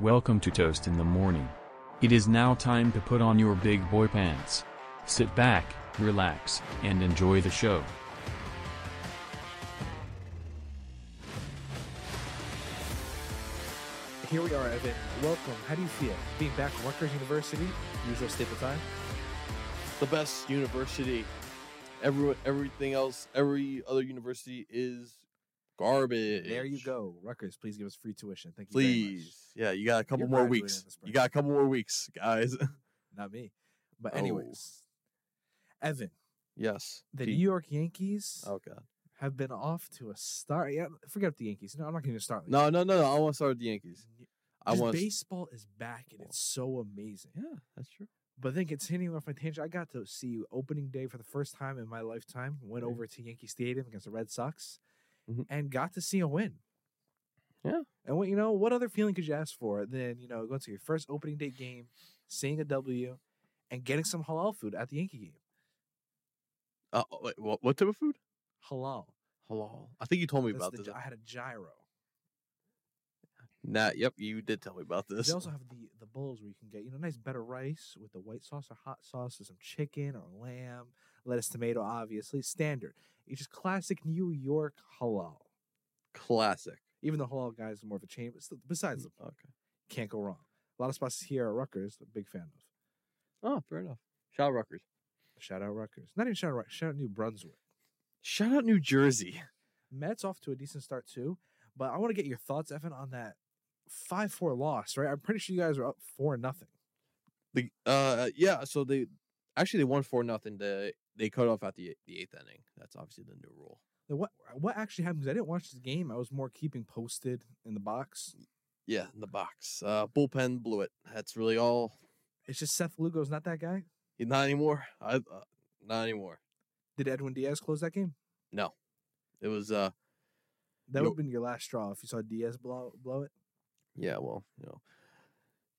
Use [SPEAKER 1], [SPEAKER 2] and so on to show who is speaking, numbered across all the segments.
[SPEAKER 1] Welcome to Toast in the Morning. It is now time to put on your big boy pants. Sit back, relax, and enjoy the show.
[SPEAKER 2] Here we are, Evan. Welcome. How do you feel? Being back at Rutgers University, usual staple time.
[SPEAKER 3] the best university. Everyone, everything else, every other university is garbage.
[SPEAKER 2] There you go. Rutgers, please give us free tuition. Thank you very
[SPEAKER 3] Please, yeah, you got a couple
[SPEAKER 2] You're
[SPEAKER 3] more weeks.
[SPEAKER 2] in the spring.
[SPEAKER 3] You got a couple more weeks, guys.
[SPEAKER 2] Not me. But
[SPEAKER 3] Oh.
[SPEAKER 2] anyways, Evan,
[SPEAKER 3] yes.
[SPEAKER 2] the
[SPEAKER 3] Pete.
[SPEAKER 2] New York Yankees
[SPEAKER 3] Oh god.
[SPEAKER 2] have been off to a start. Yeah, forget the Yankees. No, I'm not going to start.
[SPEAKER 3] No, no, no, no. I want to start with the Yankees. I want.
[SPEAKER 2] baseball is back and it's so amazing.
[SPEAKER 3] Yeah, that's true.
[SPEAKER 2] But then continuing off my tangent, I got to see opening day for the first time in my lifetime. Went
[SPEAKER 3] Okay.
[SPEAKER 2] over to Yankee Stadium against the Red Sox
[SPEAKER 3] Mhm.
[SPEAKER 2] and got to see a win.
[SPEAKER 3] Yeah.
[SPEAKER 2] And what you know, what other feeling could you ask for than you know going to your first opening day game, seeing a W, and getting some halal food at the Yankee game?
[SPEAKER 3] Uh, oh, wait, what, what type of food?
[SPEAKER 2] Halal.
[SPEAKER 3] Halal. I think you told me
[SPEAKER 2] That's
[SPEAKER 3] about
[SPEAKER 2] the
[SPEAKER 3] this.
[SPEAKER 2] I had a gyro.
[SPEAKER 3] Nah, yep, you did tell me about this.
[SPEAKER 2] They also have the the bowls where you can get you know nice better rice with the white sauce or hot sauce, or some chicken or lamb, lettuce, tomato, obviously standard. It's just classic New York halal.
[SPEAKER 3] Classic.
[SPEAKER 2] Even the halal guys are more of a chain, besides them,
[SPEAKER 3] Okay.
[SPEAKER 2] can't go wrong. A lot of spots here at Rutgers, a big fan of.
[SPEAKER 3] Oh, fair enough. Shout out Rutgers.
[SPEAKER 2] Shout out Rutgers. Not even shout out Rutgers, shout out New Brunswick.
[SPEAKER 3] Shout out New Jersey.
[SPEAKER 2] Mets off to a decent start too, but I want to get your thoughts, Evan, on that five four loss. Right, I'm pretty sure you guys are up four nothing.
[SPEAKER 3] The uh yeah, so they actually they won four nothing. They they cut off at the the eighth inning. That's obviously the new rule.
[SPEAKER 2] What what actually happened? Because I didn't watch this game. I was more keeping posted in the box.
[SPEAKER 3] Yeah, in the box. Uh bullpen blew it. That's really all.
[SPEAKER 2] It's just Seth Lugo's not that guy.
[SPEAKER 3] Not anymore. I uh, not anymore.
[SPEAKER 2] Did Edwin Diaz close that game?
[SPEAKER 3] No, it was uh
[SPEAKER 2] That would have been your last straw if you saw Diaz blow blow it.
[SPEAKER 3] yeah well you know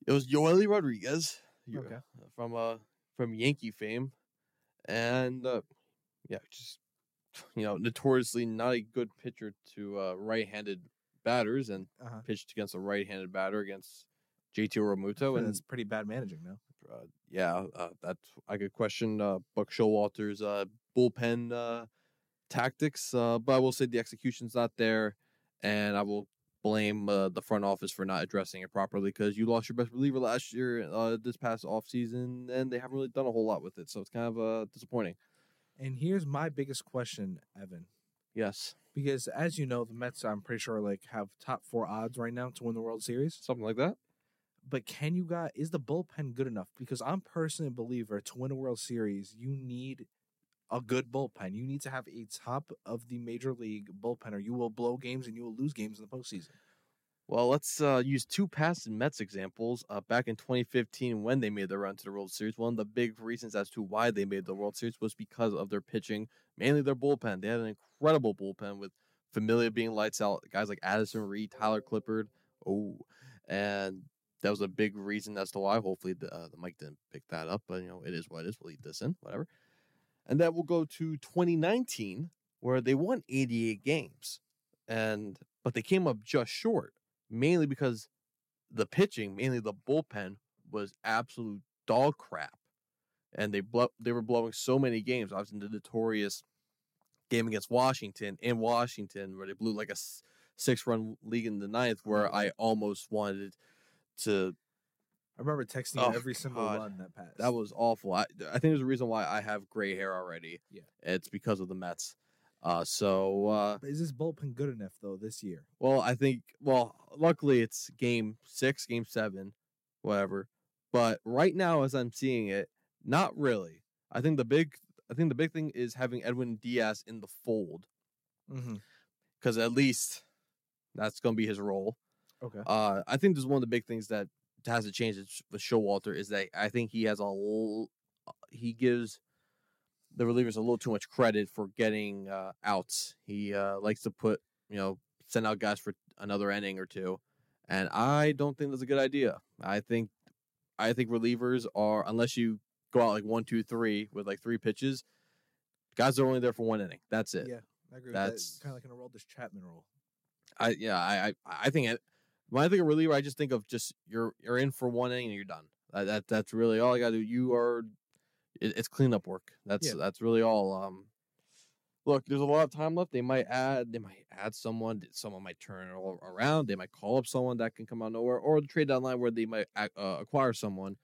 [SPEAKER 3] it was Joely Rodriguez
[SPEAKER 2] Okay.
[SPEAKER 3] from uh from Yankee fame, and uh, yeah just you know notoriously not a good pitcher to uh, right-handed batters and
[SPEAKER 2] Uh-huh.
[SPEAKER 3] pitched against a right-handed batter against JT Realmuto
[SPEAKER 2] And it's pretty bad managing now.
[SPEAKER 3] uh, yeah, uh, that's I could question uh, Buck Showalter's uh, bullpen uh, tactics, uh, but I will say the execution's not there, and I will blame uh, the front office for not addressing it properly because you lost your best reliever last year, uh, this past offseason, and they haven't really done a whole lot with it, so it's kind of uh, disappointing.
[SPEAKER 2] And here's my biggest question, Evan.
[SPEAKER 3] Yes,
[SPEAKER 2] Because as you know, the Mets, I'm pretty sure, like have top four odds right now to win the World Series.
[SPEAKER 3] something like that.
[SPEAKER 2] But can you guys? Is the bullpen good enough? Because I'm personally a believer to win a World Series, you need a good bullpen. You need to have a top of the major league bullpen, or you will blow games and you will lose games in the postseason.
[SPEAKER 3] Well, let's uh, use two past Mets examples. Uh, back in 2015, when they made their run to the World Series, one of the big reasons as to why they made the World Series was because of their pitching, mainly their bullpen. They had an incredible bullpen with Familia being lights out, guys like Addison Reed, Tyler Clippard. Oh, and that was a big reason as to why. Hopefully, the, uh, the mic didn't pick that up, but you know, it is what it is. We'll eat this in, whatever. And then we'll go to 2019, where they won 88 games, and but they came up just short mainly because the pitching, mainly the bullpen, was absolute dog crap, and they blow, they were blowing so many games. I was in the notorious game against Washington in Washington where they blew like a six run league in the ninth, where I almost wanted to.
[SPEAKER 2] I remember texting
[SPEAKER 3] Oh,
[SPEAKER 2] every single
[SPEAKER 3] God.
[SPEAKER 2] run that passed.
[SPEAKER 3] That was awful. I I think there's a reason why I have gray hair already.
[SPEAKER 2] Yeah.
[SPEAKER 3] it's because of the Mets. Uh, so uh,
[SPEAKER 2] is this bullpen good enough though this year?
[SPEAKER 3] Well, I think well, luckily it's game six, game seven, whatever. But right now, as I'm seeing it, not really. I think the big, I think the big thing is having Edwin Diaz in the fold
[SPEAKER 2] Mm-hmm.
[SPEAKER 3] because at least that's going to be his role.
[SPEAKER 2] Okay.
[SPEAKER 3] Uh, I think this is one of the big things that has to change with Showalter is that I think he has a l- he gives the relievers a little too much credit for getting uh, outs. He uh, likes to put you know send out guys for another inning or two, and I don't think that's a good idea. I think I think relievers are unless you go out like one, two, three with like three pitches, guys are only there for one inning. That's it.
[SPEAKER 2] Yeah, I agree.
[SPEAKER 3] That's-
[SPEAKER 2] Kind of like in a Aroldis Chapman role.
[SPEAKER 3] I yeah, I I, I think it, when I think of reliever, I just think of just you're you're in for one inning and you're done. That, that that's really all I got to do. You are, it, it's cleanup work. That's
[SPEAKER 2] Yeah.
[SPEAKER 3] that's really all. Um, look, there's a lot of time left. They might add, they might add someone. Someone might turn it all around. They might call up someone that can come out of nowhere, or the trade deadline where they might uh, acquire someone.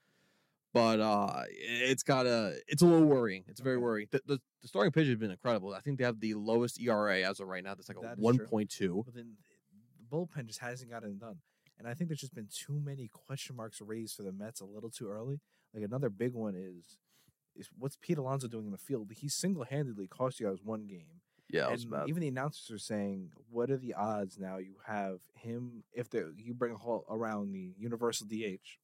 [SPEAKER 3] But uh, it's gotta, it's a little worrying. It's very
[SPEAKER 2] Okay.
[SPEAKER 3] worrying. The, the, the starting pitch has been incredible. I think they have the lowest ERA as of right now. That's like a
[SPEAKER 2] That is
[SPEAKER 3] one point two.
[SPEAKER 2] But then the bullpen just hasn't gotten done. And I think there's just been too many question marks raised for the Mets a little too early. Like another big one is is what's Pete Alonso doing in the field? He single handedly cost you guys one game.
[SPEAKER 3] Yeah,
[SPEAKER 2] and even the announcers are saying, what are the odds now you have him if they, you bring a whole around the universal DH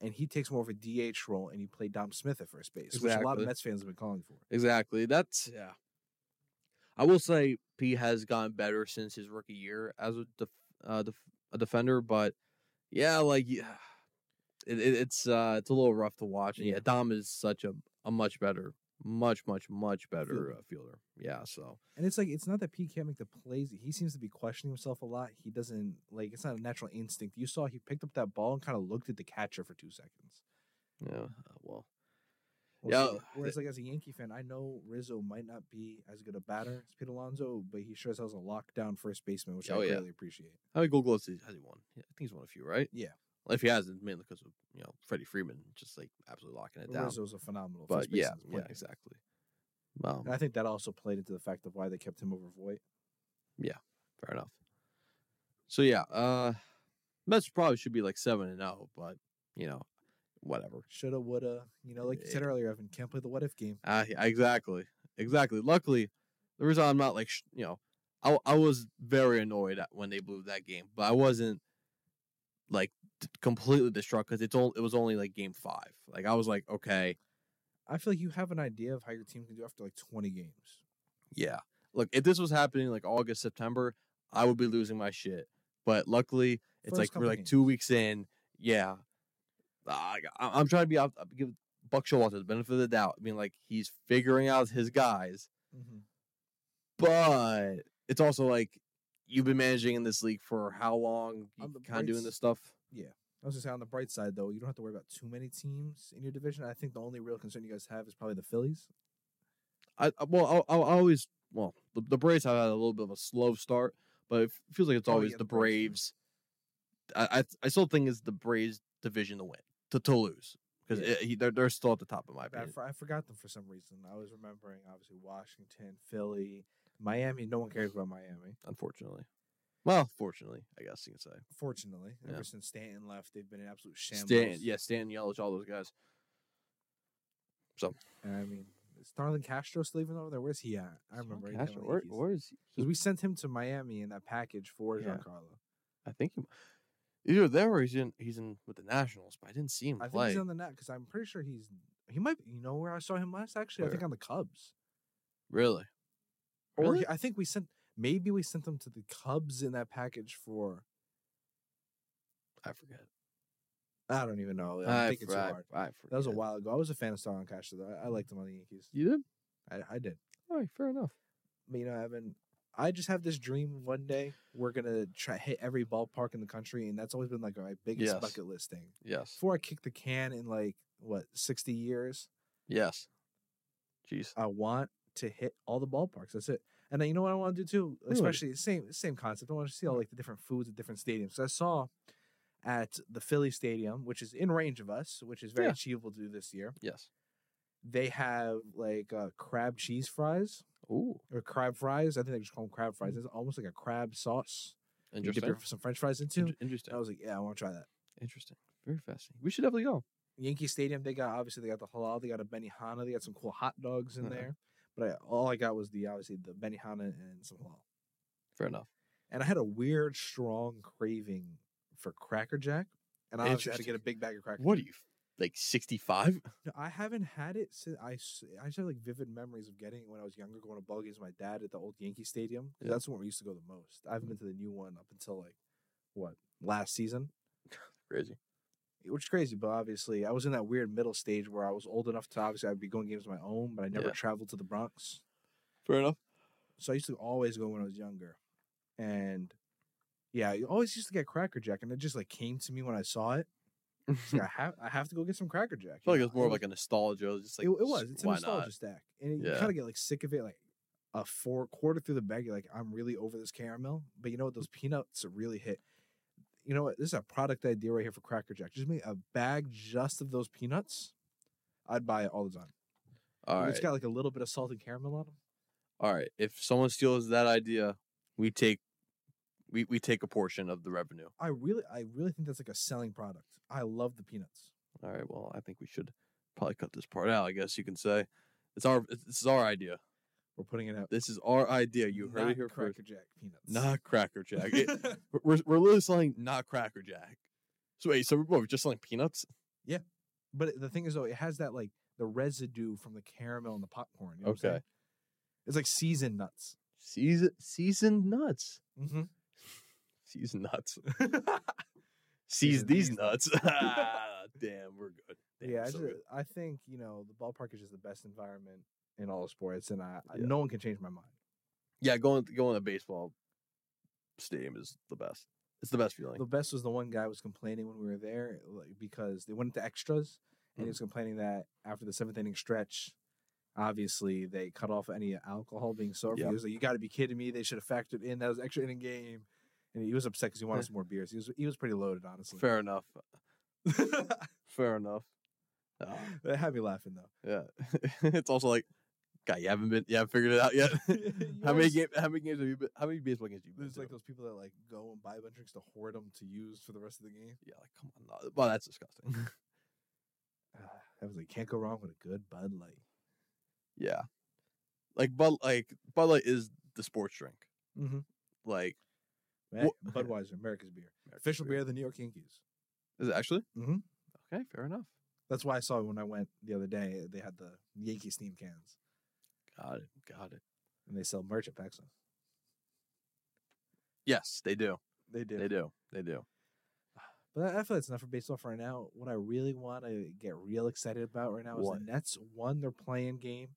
[SPEAKER 2] and he takes more of a DH role and you play Dom Smith at first base, which a lot of Mets fans have been calling for.
[SPEAKER 3] Exactly. That's yeah. I will say P has gotten better since his rookie year as a def, uh, def, a defender, but yeah, like yeah, it, it, it's uh it's a little rough to watch. And yeah. Dom is such a a much better, much much much better
[SPEAKER 2] Fielder.
[SPEAKER 3] uh, fielder. Yeah, so
[SPEAKER 2] And it's like it's not that Pete can't make the plays. He seems to be questioning himself a lot. He doesn't like it's not a natural instinct. You saw he picked up that ball and kind of looked at the catcher for two seconds.
[SPEAKER 3] yeah. uh, Well,
[SPEAKER 2] Well,
[SPEAKER 3] Yeah,
[SPEAKER 2] whereas like as a Yankee fan, I know Rizzo might not be as good a batter as Pete Alonso, but he sure as hell's a lockdown first baseman, which
[SPEAKER 3] Oh,
[SPEAKER 2] I
[SPEAKER 3] yeah.
[SPEAKER 2] greatly appreciate.
[SPEAKER 3] how many Gold Gloves has he won? Yeah, I think he's won a few, right?
[SPEAKER 2] Yeah.
[SPEAKER 3] Well, if he hasn't, mainly because of you know Freddie Freeman just like absolutely locking it down.
[SPEAKER 2] Rizzo's a phenomenal.
[SPEAKER 3] But yeah, yeah, exactly. Um,
[SPEAKER 2] And I think that also played into the fact of why they kept him over Voit.
[SPEAKER 3] Yeah, fair enough. So yeah, uh Mets probably should be like seven and zero, but you know, whatever.
[SPEAKER 2] Shoulda, woulda. You know, like you said
[SPEAKER 3] Yeah.
[SPEAKER 2] earlier, Evan can't play the what if game.
[SPEAKER 3] Uh, exactly, exactly. Luckily, the reason I'm not like sh- you know, I I was very annoyed at when they blew that game, but I wasn't like completely distraught because it's only it was only like game five. Like I was like, okay,
[SPEAKER 2] I feel like you have an idea of how your team can do after like 20 games.
[SPEAKER 3] yeah. Look, if this was happening like August September, I would be losing my shit. But luckily, it's
[SPEAKER 2] First
[SPEAKER 3] like we're like two weeks in. Yeah, I, I'm trying to be. I'll give Buck Showalter the benefit of the doubt. I mean, like he's figuring out his guys,
[SPEAKER 2] Mm-hmm.
[SPEAKER 3] but it's also like you've been managing in this league for how long?
[SPEAKER 2] On the
[SPEAKER 3] Kind of doing this stuff.
[SPEAKER 2] I was say on the bright side though, you don't have to worry about too many teams in your division. I think the only real concern you guys have is probably the Phillies.
[SPEAKER 3] I well, I, I always well the, the Braves have had a little bit of a slow start, but it feels like it's
[SPEAKER 2] Oh,
[SPEAKER 3] always
[SPEAKER 2] yeah,
[SPEAKER 3] the
[SPEAKER 2] the Braves,
[SPEAKER 3] Braves. I, I I still think it's the Braves division to win to to lose because
[SPEAKER 2] Yeah.
[SPEAKER 3] they're they're still at the top of my
[SPEAKER 2] I, for, I forgot them for some reason. I was remembering obviously Washington, Philly, Miami. No one cares about Miami.
[SPEAKER 3] Unfortunately, well, fortunately, I guess you can say.
[SPEAKER 2] Fortunately,
[SPEAKER 3] Yeah.
[SPEAKER 2] ever since Stanton left, they've been an absolute shambles.
[SPEAKER 3] Stan, yeah, Stan Yelich, all those guys.
[SPEAKER 2] And I mean, is Starlin Castro still even over there? Where's he at? I remember. he
[SPEAKER 3] Castro,
[SPEAKER 2] played
[SPEAKER 3] where,
[SPEAKER 2] Yankees.
[SPEAKER 3] where is he?
[SPEAKER 2] 'Cause we sent him to Miami in that package for
[SPEAKER 3] Yeah.
[SPEAKER 2] Giancarlo.
[SPEAKER 3] I think he, either there or he's in he's in with the Nationals, but I didn't see him
[SPEAKER 2] I think
[SPEAKER 3] play.
[SPEAKER 2] he's on the net because I'm pretty sure he's he might. You know where I saw him last? Actually, I think
[SPEAKER 3] Where?
[SPEAKER 2] on the Cubs.
[SPEAKER 3] really?
[SPEAKER 2] Or
[SPEAKER 3] Really?
[SPEAKER 2] he, I think we sent maybe we sent them to the Cubs in that package for
[SPEAKER 3] I forget.
[SPEAKER 2] I don't even know. I'm
[SPEAKER 3] I,
[SPEAKER 2] thinking too hard.
[SPEAKER 3] I forget.
[SPEAKER 2] That was a while ago. I was a fan of Starlin Castro. Though. I, I liked him on the Yankees.
[SPEAKER 3] You did?
[SPEAKER 2] I, I did.
[SPEAKER 3] All right, fair enough.
[SPEAKER 2] But you know, Evan, I just have this dream one day we're gonna try hit every ballpark in the country, and that's always been like my biggest
[SPEAKER 3] Yes.
[SPEAKER 2] bucket list thing.
[SPEAKER 3] Yes.
[SPEAKER 2] Before I kick the can in like what sixty years,
[SPEAKER 3] Yes. Jeez.
[SPEAKER 2] I want to hit all the ballparks. That's it. And then you know what I want to do too,
[SPEAKER 3] Really?
[SPEAKER 2] especially same same concept. I want to see all like the different foods at different stadiums. So I saw at the Philly Stadium, which is in range of us, which is very
[SPEAKER 3] Yeah.
[SPEAKER 2] achievable to do this year.
[SPEAKER 3] Yes.
[SPEAKER 2] They have like uh, crab cheese fries
[SPEAKER 3] Ooh.
[SPEAKER 2] or crab fries. I think they just call them crab fries. It's almost like a crab sauce. And you dip your, some French fries into.
[SPEAKER 3] Inter-
[SPEAKER 2] And
[SPEAKER 3] interesting.
[SPEAKER 2] I was like, yeah, I want to try that.
[SPEAKER 3] Interesting. Very fascinating. We should definitely go.
[SPEAKER 2] Yankee Stadium, they got obviously they got the halal, they got a Benihana, they got some cool hot dogs in
[SPEAKER 3] Uh-huh.
[SPEAKER 2] there. But I, all I got was the obviously the Benihana and some halal.
[SPEAKER 3] Fair enough.
[SPEAKER 2] And I had a weird, strong craving for Cracker Jack, and I had to get a big bag of Cracker.
[SPEAKER 3] What are you, like 65?
[SPEAKER 2] No, I haven't had it since I. I just have like vivid memories of getting it when I was younger, going to ball games with my dad at the old Yankee Stadium.
[SPEAKER 3] Yeah.
[SPEAKER 2] That's where we used to go the most. I haven't been mm. to the new one up until like what last season.
[SPEAKER 3] Crazy.
[SPEAKER 2] Which is crazy, but obviously I was in that weird middle stage where I was old enough to obviously I'd be going games on my own, but I never
[SPEAKER 3] Yeah.
[SPEAKER 2] traveled to the Bronx.
[SPEAKER 3] Fair enough.
[SPEAKER 2] So I used to always go when I was younger. And Yeah, I always used to get Cracker Jack, and it just like came to me when I saw it. Like, I have I have to go get some Cracker Jack.
[SPEAKER 3] I feel like it was more of like a nostalgia. It was just like
[SPEAKER 2] it, it was. It's a nostalgia
[SPEAKER 3] not?
[SPEAKER 2] stack, and it, you kind of get like sick of it. Like a four quarter through the bag, you're like, I'm really over this caramel. But you know what? Those peanuts really hit. You know what? This is a product idea right here for Cracker Jack. Just make a bag just of those peanuts. I'd buy it all the time.
[SPEAKER 3] All
[SPEAKER 2] And
[SPEAKER 3] right,
[SPEAKER 2] It's got like a little bit of salted caramel on them.
[SPEAKER 3] all right. If someone steals that idea, we take we, we take a portion of the revenue.
[SPEAKER 2] I really, I really think that's like a selling product. I love the peanuts.
[SPEAKER 3] All right. Well, I think we should probably cut this part out. I guess you can say it's our it's our idea.
[SPEAKER 2] We're putting it out.
[SPEAKER 3] This is our idea. You heard
[SPEAKER 2] Not
[SPEAKER 3] it here
[SPEAKER 2] Cracker
[SPEAKER 3] first.
[SPEAKER 2] Jack peanuts.
[SPEAKER 3] Not Cracker Jack. It- we're, we're literally selling not Cracker Jack. So wait, so we're, what, we're just selling peanuts?
[SPEAKER 2] Yeah, but the thing is, though, it has that like the residue from the caramel and the popcorn. You know
[SPEAKER 3] Okay.
[SPEAKER 2] It's like seasoned nuts.
[SPEAKER 3] Season seasoned nuts.
[SPEAKER 2] Mm-hmm.
[SPEAKER 3] Seasoned nuts. Seize these
[SPEAKER 2] these
[SPEAKER 3] nuts. Damn, we're good. Damn,
[SPEAKER 2] yeah, I,
[SPEAKER 3] so
[SPEAKER 2] just,
[SPEAKER 3] good.
[SPEAKER 2] I think you know the ballpark is just the best environment in all sports, and I,
[SPEAKER 3] Yeah.
[SPEAKER 2] no one can change my mind.
[SPEAKER 3] Yeah, going going to baseball stadium is the best. It's the best feeling.
[SPEAKER 2] The best was the one guy was complaining when we were there, like because they went into extras, and he
[SPEAKER 3] Mm.
[SPEAKER 2] was complaining that after the seventh inning stretch, obviously they cut off any alcohol being served.
[SPEAKER 3] Yep.
[SPEAKER 2] He was like, "You got to be kidding me! They should have factored in that was extra inning game." And he was upset because he wanted some more beers. He was he was pretty loaded, honestly.
[SPEAKER 3] Fair enough. Fair enough. Uh,
[SPEAKER 2] that had me laughing though.
[SPEAKER 3] yeah, it's also like, guy, you haven't been, you haven't figured it out yet. How many game, How many games have you been? How many baseball games have you been?
[SPEAKER 2] There's
[SPEAKER 3] to?
[SPEAKER 2] like those people that like go and buy a bunch of drinks to hoard them to use for the rest of the game.
[SPEAKER 3] yeah, like come on, no. well, that's disgusting.
[SPEAKER 2] Ah, that was like can't go wrong with a good Bud Light.
[SPEAKER 3] yeah, like Bud, like Bud Light is the sports drink.
[SPEAKER 2] Mm-hmm.
[SPEAKER 3] Like,
[SPEAKER 2] Man,
[SPEAKER 3] Wha-
[SPEAKER 2] Budweiser, America's beer,
[SPEAKER 3] America's
[SPEAKER 2] official
[SPEAKER 3] beer.
[SPEAKER 2] beer of the New York Yankees.
[SPEAKER 3] is it actually?
[SPEAKER 2] Mhm.
[SPEAKER 3] Okay, fair enough.
[SPEAKER 2] That's why I saw when I went the other day. They had the Yankees themed cans,
[SPEAKER 3] Got it. Got it.
[SPEAKER 2] and they sell merch at.
[SPEAKER 3] Yes, they do.
[SPEAKER 2] They do.
[SPEAKER 3] They do. They do.
[SPEAKER 2] But I I feel that's enough for baseball for right now. What I really want to get real excited about right now is
[SPEAKER 3] What?
[SPEAKER 2] the Nets won their play-in game,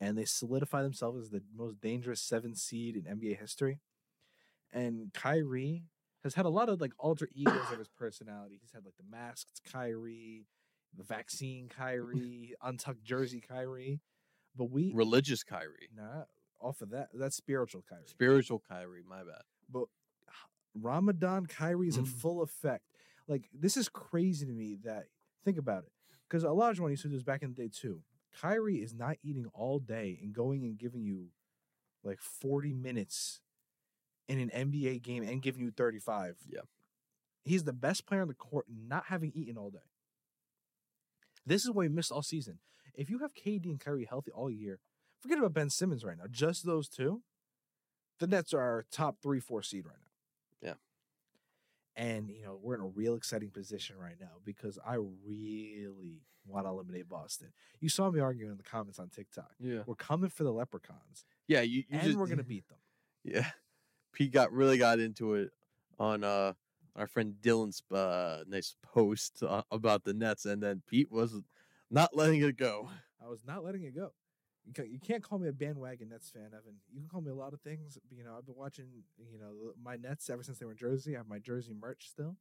[SPEAKER 2] and they solidify themselves as the most dangerous seven seed in NBA history. And Kyrie has had a lot of like alter egos of his personality. He's had like the masked Kyrie, the vaccine Kyrie, untucked jersey Kyrie. But we
[SPEAKER 3] Religious Kyrie,
[SPEAKER 2] nah off of that that's spiritual Kyrie.
[SPEAKER 3] spiritual Kyrie. My bad.
[SPEAKER 2] But Ramadan Kyrie is in
[SPEAKER 3] Mm.
[SPEAKER 2] full effect. Like this is crazy to me that think about it. Because Olajuwon used to do this back in the day too. Kyrie is not eating all day and going and giving you like 40 minutes in an NBA game and giving you 35.
[SPEAKER 3] Yeah.
[SPEAKER 2] He's the best player on the court not having eaten all day. This is what we missed all season. If you have KD and Kyrie healthy all year, forget about Ben Simmons right now. Just those two, the Nets are our top three, four seed right now.
[SPEAKER 3] Yeah.
[SPEAKER 2] And you know, we're in a real exciting position right now because I really want to eliminate Boston. You saw me arguing in the comments on TikTok.
[SPEAKER 3] Yeah.
[SPEAKER 2] We're coming for the leprechauns.
[SPEAKER 3] Yeah. You. you
[SPEAKER 2] and
[SPEAKER 3] just,
[SPEAKER 2] we're gonna beat them.
[SPEAKER 3] Yeah. Pete got really got into it on uh our friend Dylan's uh nice post uh, about the Nets, and then Pete was not letting it go.
[SPEAKER 2] I was not letting it go. You can't, call me a bandwagon Nets fan, Evan. You can call me a lot of things. But, you know, I've been watching, you know, my Nets ever since they were in Jersey. I have my Jersey merch still.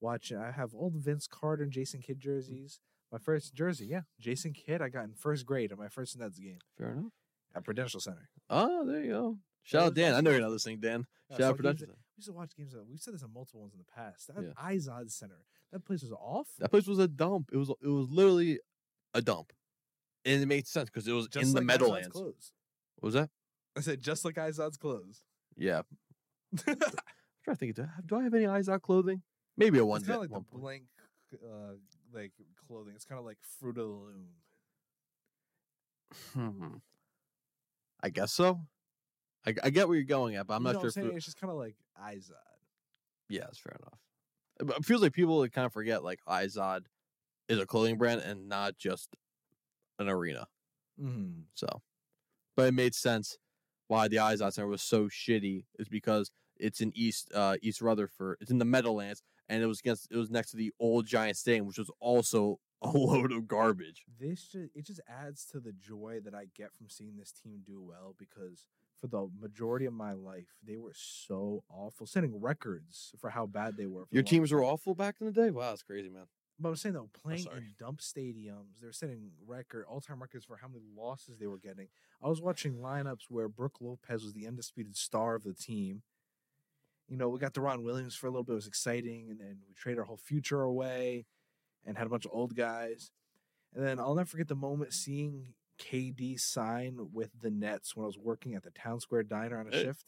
[SPEAKER 2] Watching, I have old Vince Carter and Jason Kidd mm. jerseys. My first jersey, yeah, Jason Kidd. I got in first grade at my first Nets game
[SPEAKER 3] Fair enough.
[SPEAKER 2] at Prudential Center.
[SPEAKER 3] Oh, there you go. Shout out Dan. I know you're not listening, Dan.
[SPEAKER 2] Yeah,
[SPEAKER 3] Shout out
[SPEAKER 2] that- We used to watch games. That, we've said this on multiple ones in the past. That
[SPEAKER 3] Yeah.
[SPEAKER 2] Izod Center, that place was off.
[SPEAKER 3] That place was a dump. It was it was literally a dump, and it made sense because it was
[SPEAKER 2] just
[SPEAKER 3] in the
[SPEAKER 2] like Izod's
[SPEAKER 3] Meadowlands. What was that?
[SPEAKER 2] I said just like Izod's clothes.
[SPEAKER 3] Yeah. I'm trying to think. Do I have, do I have any Izod clothing? Maybe a one.
[SPEAKER 2] It's kind of like
[SPEAKER 3] one
[SPEAKER 2] the
[SPEAKER 3] point.
[SPEAKER 2] blank, uh, like clothing. It's kind of like Fruit of the Loom.
[SPEAKER 3] Hmm. I guess so. I, I get where you're going at, but I'm
[SPEAKER 2] You
[SPEAKER 3] not
[SPEAKER 2] know
[SPEAKER 3] sure.
[SPEAKER 2] I'm saying?
[SPEAKER 3] it,
[SPEAKER 2] It's just kind of like Izod.
[SPEAKER 3] yeah, that's fair enough. It feels like people kind of forget like Izod is a clothing brand and not just an arena.
[SPEAKER 2] Mm-hmm.
[SPEAKER 3] So, but it made sense why the Izod Center was so shitty is because it's in East uh East Rutherford. It's in the Meadowlands, and it was against it was next to the old Giant Stadium, which was also a load of garbage.
[SPEAKER 2] This just, it just adds to the joy that I get from seeing this team do well because for the majority of my life, they were so awful, setting records for how bad they were.
[SPEAKER 3] Your
[SPEAKER 2] the
[SPEAKER 3] teams were awful back in the day. Wow, that's crazy, man.
[SPEAKER 2] But I'm saying though, playing
[SPEAKER 3] sorry.
[SPEAKER 2] in dump stadiums, they're setting record all time records for how many losses they were getting. I was watching lineups where Brook Lopez was the undisputed star of the team. You know, we got Deron Williams for a little bit. It was exciting, and then we traded our whole future away, and had a bunch of old guys. And then I'll never forget the moment mm-hmm. seeing KD sign with the Nets when I was working at the Town Square Diner on a
[SPEAKER 3] Hey.
[SPEAKER 2] shift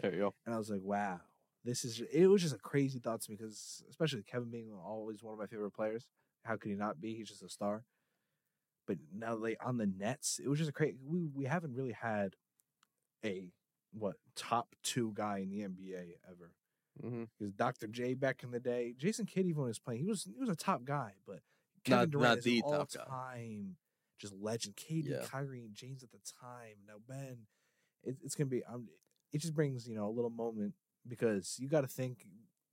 [SPEAKER 3] There you go.
[SPEAKER 2] and I was like, wow, this is it was just a crazy thought to me because especially Kevin being always one of my favorite players. How could he not be? He's just a star. But now like on the Nets, it was just a crazy. We we haven't really had a what top two guy in the NBA ever.
[SPEAKER 3] hmm
[SPEAKER 2] Because Dr. J back in the day, Jason Kidd even when he was playing, he was he was a top guy, but
[SPEAKER 3] Not-
[SPEAKER 2] Kevin Durant
[SPEAKER 3] not
[SPEAKER 2] is
[SPEAKER 3] the guy.
[SPEAKER 2] all-time just legend. KD,
[SPEAKER 3] Yeah.
[SPEAKER 2] Kyrie, and James at the time. Now Ben, it, it's gonna be. Um, it just brings you know a little moment because you got to think.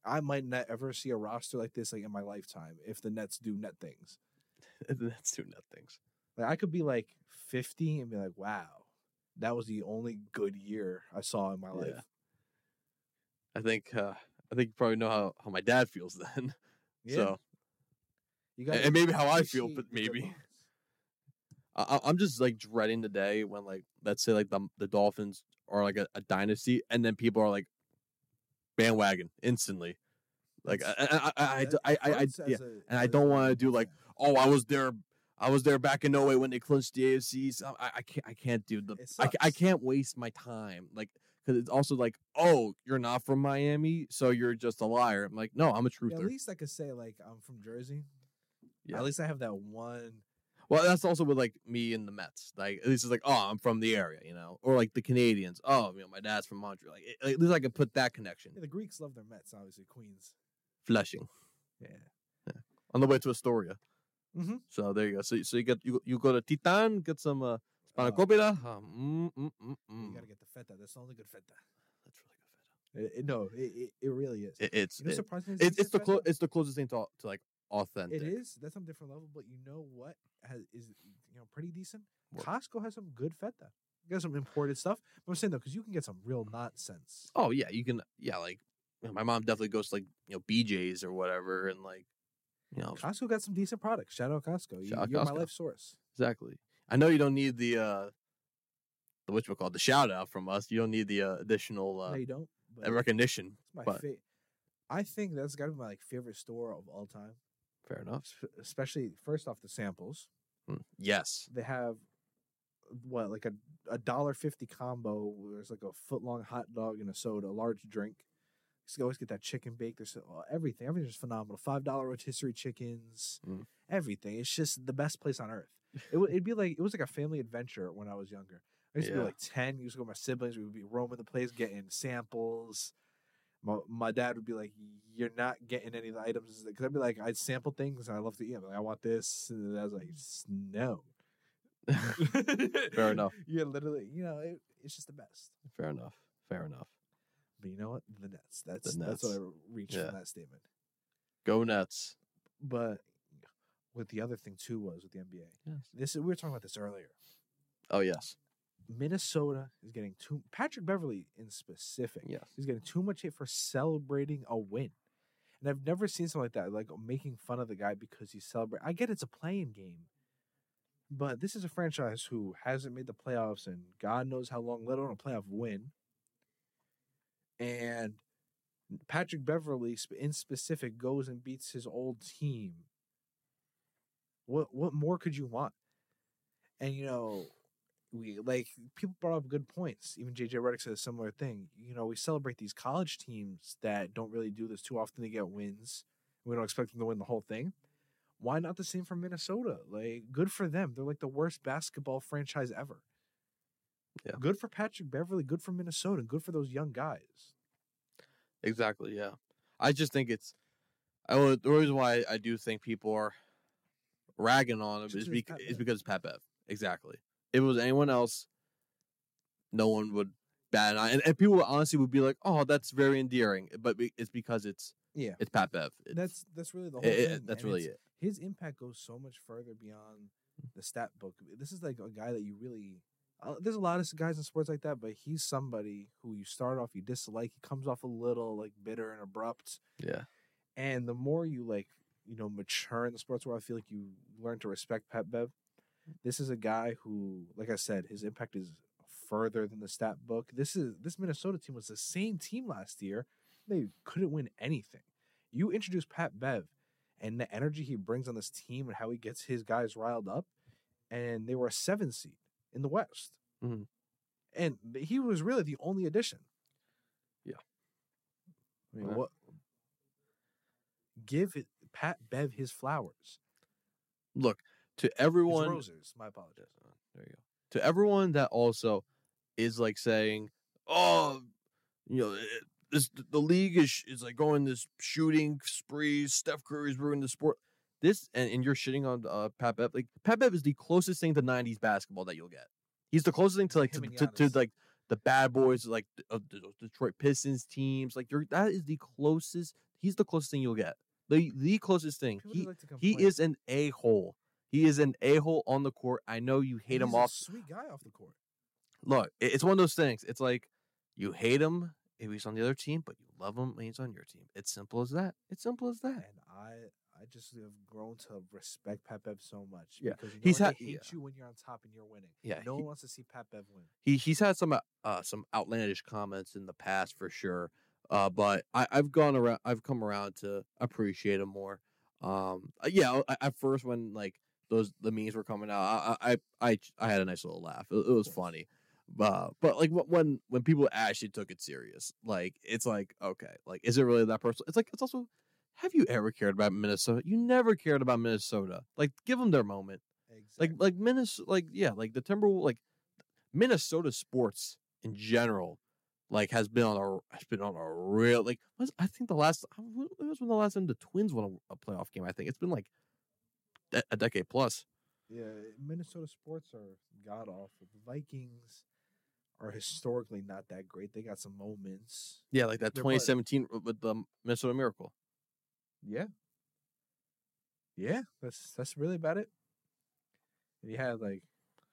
[SPEAKER 2] I might not ever see a roster like this like in my lifetime if the Nets do net things.
[SPEAKER 3] that's do net things.
[SPEAKER 2] Like I could be like fifty and be like, wow, that was the only good year I saw in my life.
[SPEAKER 3] Yeah. I think uh, I think you probably know how, how my dad feels then.
[SPEAKER 2] Yeah.
[SPEAKER 3] So
[SPEAKER 2] you gotta
[SPEAKER 3] and maybe how I feel, but maybe. I, I'm just like dreading the day when like let's say like the the Dolphins are like a, a dynasty, and then people are like bandwagon instantly. Like I I I I, I, I, yeah. and I don't wanna do, like. Oh, I was there. I was there back in 08 when they clinched the AFCs. I, I can't. I can't do the. I, I can't waste my time. Like because it's also like, oh, you're not from Miami, so you're just a liar. I'm like, no, I'm a
[SPEAKER 2] Yeah,
[SPEAKER 3] truther.
[SPEAKER 2] at least I could say like I'm from Jersey.
[SPEAKER 3] Yeah.
[SPEAKER 2] At least I have that one.
[SPEAKER 3] Well, that's also with like me and the Mets. Like at least it's like, oh, I'm from the area, you know, or like the Canadians. Oh, you know, my dad's from Montreal. Like at least I can put that connection.
[SPEAKER 2] Yeah, the Greeks love their Mets, obviously Queens.
[SPEAKER 3] Flushing
[SPEAKER 2] Yeah.
[SPEAKER 3] on the way to Astoria.
[SPEAKER 2] Mm-hmm.
[SPEAKER 3] So there you go. So so you get you you go to Titan, get some uh,
[SPEAKER 2] Uh,
[SPEAKER 3] spanakopita. Um, mm, mm, mm,
[SPEAKER 2] You
[SPEAKER 3] mm.
[SPEAKER 2] gotta get the feta. That's the only good feta.
[SPEAKER 3] That's really good.
[SPEAKER 2] It, it- no, it, it, really is.
[SPEAKER 3] It, it's
[SPEAKER 2] you know, surprisingly,
[SPEAKER 3] it's it's the
[SPEAKER 2] decent
[SPEAKER 3] clo- it's the closest thing to to like authentic.
[SPEAKER 2] It is. That's on a different level. But you know what has is you know pretty decent.
[SPEAKER 3] What?
[SPEAKER 2] Costco has some good feta. You got some imported stuff. But I'm saying though, because you can get some real nonsense.
[SPEAKER 3] Oh yeah, you can. Yeah, like you know, my mom definitely goes to like you know BJ's or whatever, and like you know
[SPEAKER 2] Costco got some decent products. Shout out Costco. You,
[SPEAKER 3] Shout out
[SPEAKER 2] you're my life source.
[SPEAKER 3] exactly. I know you don't need the uh the which we call the shout out from us. You don't need the uh, additional uh,
[SPEAKER 2] no, you don't.
[SPEAKER 3] Recognition.
[SPEAKER 2] it's my
[SPEAKER 3] but-
[SPEAKER 2] fa- I think that's got to be my like favorite store of all time.
[SPEAKER 3] Fair enough.
[SPEAKER 2] Especially first off the samples.
[SPEAKER 3] Mm, Yes.
[SPEAKER 2] they have what like a a dollar fifty combo there's like a foot long hot dog and a soda, a large drink. You always get that chicken bake. There's uh, everything. Everything's phenomenal. Five dollar rotisserie chickens,
[SPEAKER 3] Mm.
[SPEAKER 2] everything. It's just the best place on earth. It would it'd be like it was like a family adventure when I was younger. I used to be like ten. Used to go with my siblings. We would be roaming the place, getting samples. My, my dad would be like, "You're not getting any of the items." Because I'd be like, I'd sample things and I love to eat. Like, I want this. And I was like, no.
[SPEAKER 3] Fair enough.
[SPEAKER 2] Yeah, literally, you know, it, it's just the best.
[SPEAKER 3] Fair enough. Fair enough.
[SPEAKER 2] But you know what? The Nets. That's that's what I reached
[SPEAKER 3] Yeah.
[SPEAKER 2] from that statement.
[SPEAKER 3] Go Nets.
[SPEAKER 2] But what the other thing too was with the NBA.
[SPEAKER 3] Yes.
[SPEAKER 2] This we were talking about this earlier.
[SPEAKER 3] Oh yes.
[SPEAKER 2] Minnesota is getting too Patrick Beverley in specific.
[SPEAKER 3] Yes.
[SPEAKER 2] He's getting too much hate for celebrating a win. And I've never seen something like that, like making fun of the guy because he's celebrating. I get it's a play-in game. But this is a franchise who hasn't made the playoffs and God knows how long, let alone a playoff win. And Patrick Beverley, in specific, goes and beats his old team. What what more could you want? And you know, we like people brought up good points. Even JJ Redick said a similar thing. You know, we celebrate these college teams that don't really do this too often. They get wins. We don't expect them to win the whole thing. Why not the same for Minnesota? Like, good for them. They're like the worst basketball franchise ever.
[SPEAKER 3] Yeah.
[SPEAKER 2] Good for Patrick Beverley. Good for Minnesota. Good for those young guys.
[SPEAKER 3] Exactly. Yeah. I just think it's. I the reason why I do think people are ragging on him
[SPEAKER 2] Just
[SPEAKER 3] is,
[SPEAKER 2] 'cause it's
[SPEAKER 3] bec- is because it's Pat Bev. Exactly. If it was anyone else, no one would bat an eye. And, and people honestly would be like, "Oh, that's very endearing," but it's because it's
[SPEAKER 2] Yeah.
[SPEAKER 3] it's Pat Bev. It's,
[SPEAKER 2] That's that's really the whole
[SPEAKER 3] it-
[SPEAKER 2] thing.
[SPEAKER 3] that's
[SPEAKER 2] and
[SPEAKER 3] really it.
[SPEAKER 2] His impact goes so much further beyond the stat book. This is like a guy that you really uh, there's a lot of guys in sports like that, but he's somebody who you start off you dislike. He comes off a little like bitter and abrupt,
[SPEAKER 3] Yeah.
[SPEAKER 2] and the more you like, you know, mature in the sports world, I feel like you learn to respect Pat Bev. This is a guy who, like I said, his impact is further than the stat book. This is this Minnesota team was the same team last year. They couldn't win anything. You introduce Pat Bev and the energy he brings on this team and how he gets his guys riled up, and they were a seven seed in the West.
[SPEAKER 3] Mhm.
[SPEAKER 2] And he was really the only addition.
[SPEAKER 3] Yeah.
[SPEAKER 2] I mean,
[SPEAKER 3] Yeah.
[SPEAKER 2] what? Give Pat Bev his flowers.
[SPEAKER 3] Look to everyone.
[SPEAKER 2] roses. My apologies.
[SPEAKER 3] Uh, There you go. To everyone that also is like saying, "Oh, you know, it, this the league is is like going this shooting sprees. Steph Curry's ruining the sport." This and, and you're shitting on uh, Pat Bev. Like Pat Bev is the closest thing to '90s basketball that you'll get. He's the closest thing to like to,
[SPEAKER 2] and
[SPEAKER 3] to, to like the bad boys, like uh, the Detroit Pistons teams. Like you're that is the closest. He's the closest thing you'll get. The the closest thing.
[SPEAKER 2] People
[SPEAKER 3] He
[SPEAKER 2] like
[SPEAKER 3] he is an a hole. He is an a hole on the court. I know you hate him
[SPEAKER 2] he's a
[SPEAKER 3] off.
[SPEAKER 2] sweet guy off the court.
[SPEAKER 3] Look, it's one of those things. It's like you hate him if he's on the other team, but you love him when he's on your team. It's simple as that. It's simple as that.
[SPEAKER 2] And I, I just have grown to respect Pat Bev so much.
[SPEAKER 3] Yeah,
[SPEAKER 2] because you know
[SPEAKER 3] he's
[SPEAKER 2] what?
[SPEAKER 3] had-
[SPEAKER 2] they hate
[SPEAKER 3] yeah.
[SPEAKER 2] you when you're on top and you're winning.
[SPEAKER 3] Yeah,
[SPEAKER 2] no
[SPEAKER 3] he-
[SPEAKER 2] one wants to see Pat Bev win.
[SPEAKER 3] He he's had some uh, uh some outlandish comments in the past for sure. Uh, but I, I've gone around. I've come around to appreciate him more. Um, uh, yeah. At first, when like those the memes were coming out, I I I, I had a nice little laugh. It, it was funny. But but like when when people actually took it serious, like it's like okay, like is it really that personal? It's like it's also. Have you ever cared about Minnesota? You never cared about Minnesota. Like, give them their moment like
[SPEAKER 2] Exactly.
[SPEAKER 3] like Minnesota like yeah like the Timberwolves like Minnesota sports in general like has been on a has been on a real like I think the last when was when the last time the Twins won a, a playoff game I think it's been like de- a decade plus
[SPEAKER 2] yeah, Minnesota sports are god awful. The Vikings are historically not that great. They got some moments.
[SPEAKER 3] yeah like that
[SPEAKER 2] They're what?
[SPEAKER 3] 2017 with the Minnesota Miracle
[SPEAKER 2] Yeah. Yeah, that's that's really about it. And you had like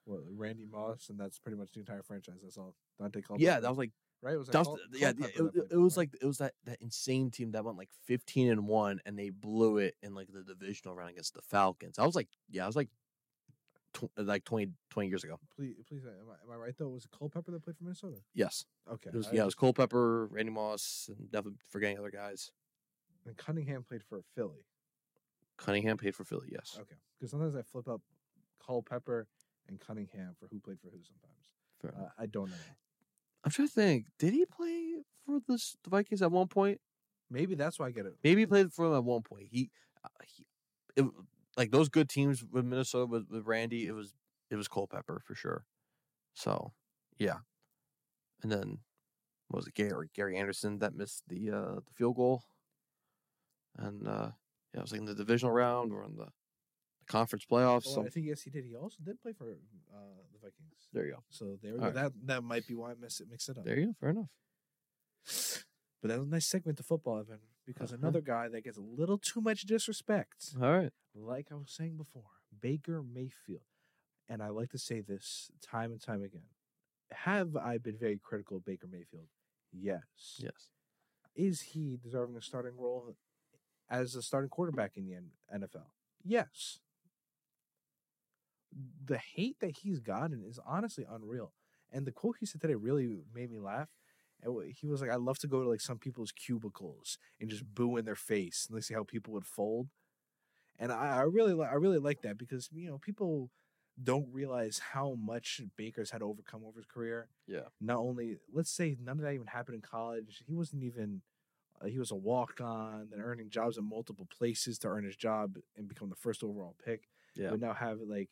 [SPEAKER 2] what Randy Moss, and that's pretty much the entire franchise. That's all. Daunte Culpepper.
[SPEAKER 3] yeah that was like
[SPEAKER 2] right. It was, like
[SPEAKER 3] that was, yeah, it, it- it was like it was that that insane team that went like 15 and 1 and they blew it in like the divisional round against the Falcons I was like yeah I was like tw- like 20 20 years ago
[SPEAKER 2] Please, please, am I, am I right though? Was it Culpepper that played for Minnesota?
[SPEAKER 3] yes
[SPEAKER 2] Okay.
[SPEAKER 3] It was
[SPEAKER 2] I
[SPEAKER 3] yeah, it was Culpepper, Randy Moss, and definitely forgetting other guys.
[SPEAKER 2] And Cunningham played for Philly.
[SPEAKER 3] Cunningham paid for Philly, yes.
[SPEAKER 2] Okay. Because sometimes I flip up Culpepper and Cunningham for who played for who. Sometimes uh. I don't know.
[SPEAKER 3] I'm trying to think. Did he play for the, the Vikings at one point?
[SPEAKER 2] Maybe that's why I get it.
[SPEAKER 3] Maybe he played for them at one point. He, uh, he, it, like those good teams with Minnesota with, with Randy. It was it was Culpepper for sure. So, yeah. And then what was it Gary Gary Anderson that missed the uh the field goal? And uh yeah, it was like in the divisional round or in the conference playoffs.
[SPEAKER 2] Well,
[SPEAKER 3] so
[SPEAKER 2] I think yes, he did. He also did play for uh, the Vikings.
[SPEAKER 3] there you go.
[SPEAKER 2] So there we go.
[SPEAKER 3] right.
[SPEAKER 2] That that might be why I mix it it up.
[SPEAKER 3] There you go. Fair enough.
[SPEAKER 2] But that was a nice segment to football, Evan, because
[SPEAKER 3] Uh-huh.
[SPEAKER 2] another guy that gets a little too much disrespect,
[SPEAKER 3] All right.
[SPEAKER 2] like I was saying before, Baker Mayfield. And I like to say this time and time again. Have I been very critical of Baker Mayfield? Yes.
[SPEAKER 3] Yes.
[SPEAKER 2] Is he deserving a starting role as a starting quarterback in the NFL? Yes. The hate that he's gotten is honestly unreal. And the quote he said today really made me laugh. And he was like, "I love to go to like some people's cubicles and just boo in their face and like, see how people would fold." And I, I really, li- I really like that because you know people don't realize how much Baker's had to overcome over his career
[SPEAKER 3] Yeah.
[SPEAKER 2] not only let's say none of that even happened in college he wasn't even uh, he was a walk-on then earning jobs at multiple places to earn his job and become the first overall pick
[SPEAKER 3] Yeah.
[SPEAKER 2] but now have like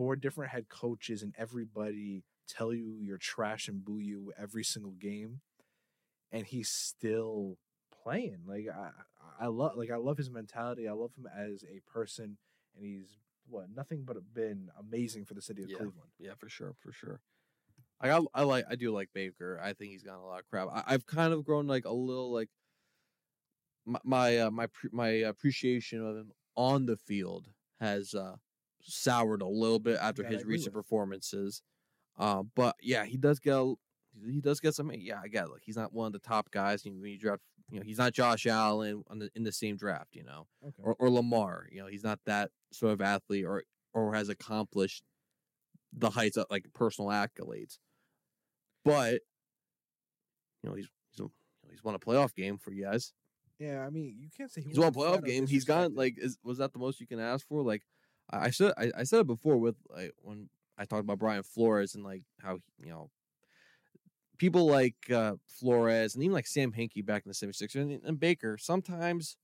[SPEAKER 2] four different head coaches and everybody tell you you're trash and boo you every single game and he's still playing like i i love like i love his mentality i love him as a person and he's what nothing but been amazing for the city of
[SPEAKER 3] Yeah.
[SPEAKER 2] cleveland
[SPEAKER 3] Yeah, for sure, for sure. I got, I like, I do like Baker. I think he's gotten a lot of crap. I, I've kind of grown like a little like my my uh, my, pre- my appreciation of him on the field has uh soured a little bit after his recent
[SPEAKER 2] with.
[SPEAKER 3] performances. Uh, but yeah, he does get a, he does get some. Yeah, I it. Like he's not one of the top guys. You, when you draft, you know, he's not Josh Allen on the, in the same draft. You know,
[SPEAKER 2] Okay.
[SPEAKER 3] or, or Lamar. You know, he's not that sort of athlete or or has accomplished the heights of like personal accolades. But you know, he's he's he's won a playoff game for you guys.
[SPEAKER 2] yeah, I mean, you can't say he
[SPEAKER 3] He's won a playoff game. He's got like is was that the most you can ask for? Like I, I said I, I said it before with like when I talked about Brian Flores and like how you know people like uh, Flores and even like Sam Hinkie back in the 76ers and, and Baker, sometimes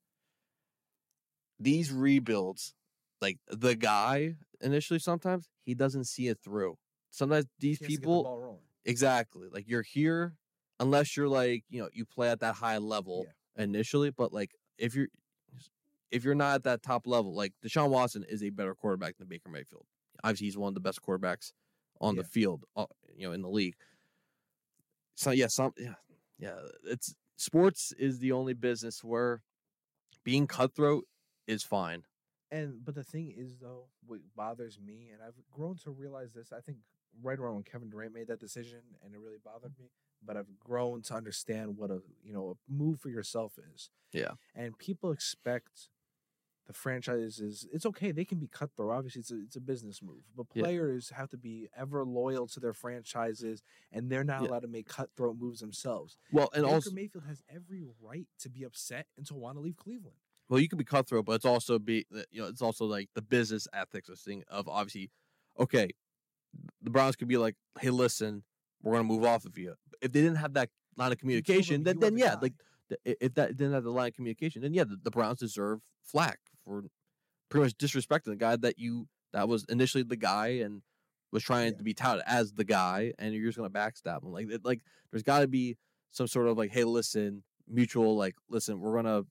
[SPEAKER 3] these rebuilds, like the guy initially, sometimes he doesn't see it through. Sometimes these
[SPEAKER 2] He has to get the
[SPEAKER 3] people, exactly, like you're here unless you're like, you know, you play at that high level initially, but like if you're if you're not at that top level, like Deshaun Watson is a better quarterback than Baker Mayfield. Obviously, he's one of the best quarterbacks on the field, uh, you know, in the league. So yeah, some yeah, yeah. It's sports is the only business where being cutthroat is fine.
[SPEAKER 2] And but the thing is though, what bothers me, and I've grown to realize this, I think right around when Kevin Durant made that decision, and it really bothered me. But I've grown to understand what a you know a move for yourself is.
[SPEAKER 3] Yeah.
[SPEAKER 2] And people expect the franchises. It's okay; they can be cutthroat. Obviously, it's a, it's a business move, but
[SPEAKER 3] Yeah.
[SPEAKER 2] players have to be ever loyal to their franchises, and they're not
[SPEAKER 3] Yeah.
[SPEAKER 2] allowed to make cutthroat moves themselves.
[SPEAKER 3] Well, and
[SPEAKER 2] Baker
[SPEAKER 3] also,
[SPEAKER 2] Mayfield has every right to be upset and to want to leave Cleveland.
[SPEAKER 3] well, you can be cutthroat, but it's also be uh, you know, it's also like the business ethics of thing of obviously, okay, the Browns could be like, hey, listen, we're gonna move off of you. If they didn't have that line of
[SPEAKER 2] them
[SPEAKER 3] communication, then then yeah,
[SPEAKER 2] guy.
[SPEAKER 3] like if that didn't have the line of communication, then yeah, the, the Browns deserve flack for pretty much disrespecting the guy that you that was initially the guy and was trying
[SPEAKER 2] Yeah.
[SPEAKER 3] to be touted as the guy, and you're just gonna backstab him. Like it, like there's got to be some sort of like, hey, listen, mutual like, listen, we're gonna,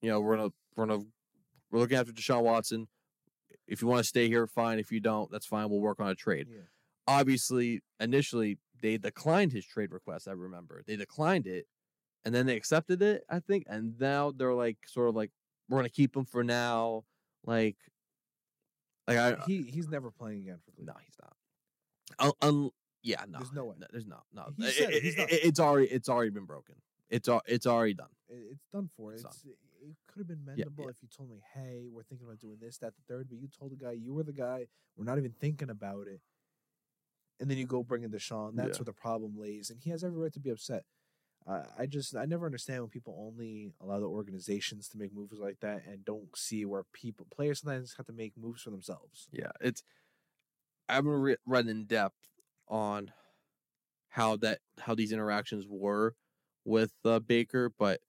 [SPEAKER 3] you know, we're gonna we're gonna we're looking after Deshaun Watson. If you want to stay here, fine. If you don't, that's fine. We'll work on a trade
[SPEAKER 2] Yeah.
[SPEAKER 3] obviously initially they declined his trade request i remember they declined it and then they accepted it i think and now they're like sort of like we're gonna keep him for now like like i uh,
[SPEAKER 2] he he's never playing again for
[SPEAKER 3] no he's not un, un, yeah no
[SPEAKER 2] There's no way.
[SPEAKER 3] there's no no
[SPEAKER 2] He
[SPEAKER 3] It-
[SPEAKER 2] said it,
[SPEAKER 3] it- it's already it's already been broken it's al- it's already done
[SPEAKER 2] It's done for.
[SPEAKER 3] It's
[SPEAKER 2] It's, it could have been
[SPEAKER 3] Yeah,
[SPEAKER 2] mendable
[SPEAKER 3] yeah.
[SPEAKER 2] if you told me, "Hey, we're thinking about doing this, that, the third, but you told the guy you were the guy. We're not even thinking about it, and then you go bring in Deshaun. That's
[SPEAKER 3] Yeah.
[SPEAKER 2] where the problem lays, and he has every right to be upset. I just I never understand when people only allow the organizations to make moves like that and don't see where people players sometimes have to make moves for themselves.
[SPEAKER 3] Yeah, it's. I haven't re- read in depth on how that how these interactions were with uh, Baker, but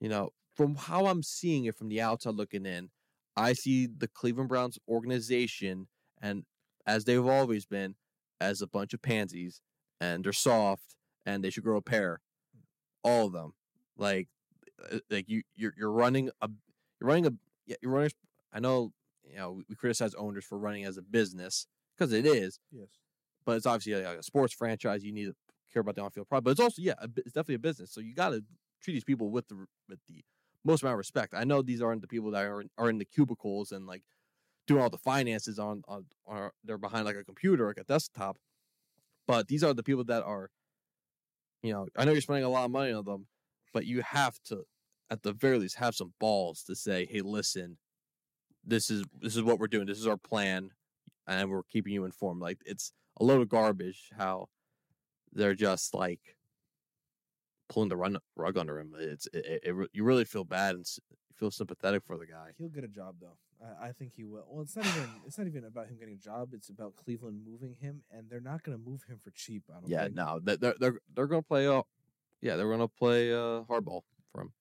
[SPEAKER 3] you know, from how I'm seeing it from the outside looking in, I see the Cleveland Browns organization and as they've always been as a bunch of pansies and they're soft and they should grow a pair. All of them. Like uh, like you you're you're running a you're running a yeah, you're running I know you know we, criticize owners for running as a business because it is,
[SPEAKER 2] Yes.
[SPEAKER 3] but it's obviously like a sports franchise. You need to care about the on-field product, but it's also yeah, a it's definitely a business. So you got to treat these people with the with the most amount of respect. I know these aren't the people that are in, are in the cubicles and like doing all the finances on on are they're behind like a computer like a desktop, but these are the people that are, you know, I know you're spending a lot of money on them, but you have to at the very least have some balls to say, hey, listen, this is this is what we're doing. This is our plan, and we're keeping you informed. Like it's a load of garbage how they're just like pulling the run, rug under him. It's it, it, it, you really feel bad and feel sympathetic for the guy.
[SPEAKER 2] He'll get a job though. I, I think he will. Well, it's not even it's not even about him getting a job. It's about Cleveland moving him, and they're not going to move him for cheap. I don't
[SPEAKER 3] Yeah,
[SPEAKER 2] think.
[SPEAKER 3] no, they- they're they're they're gonna play uh yeah they're gonna play uh hardball for him.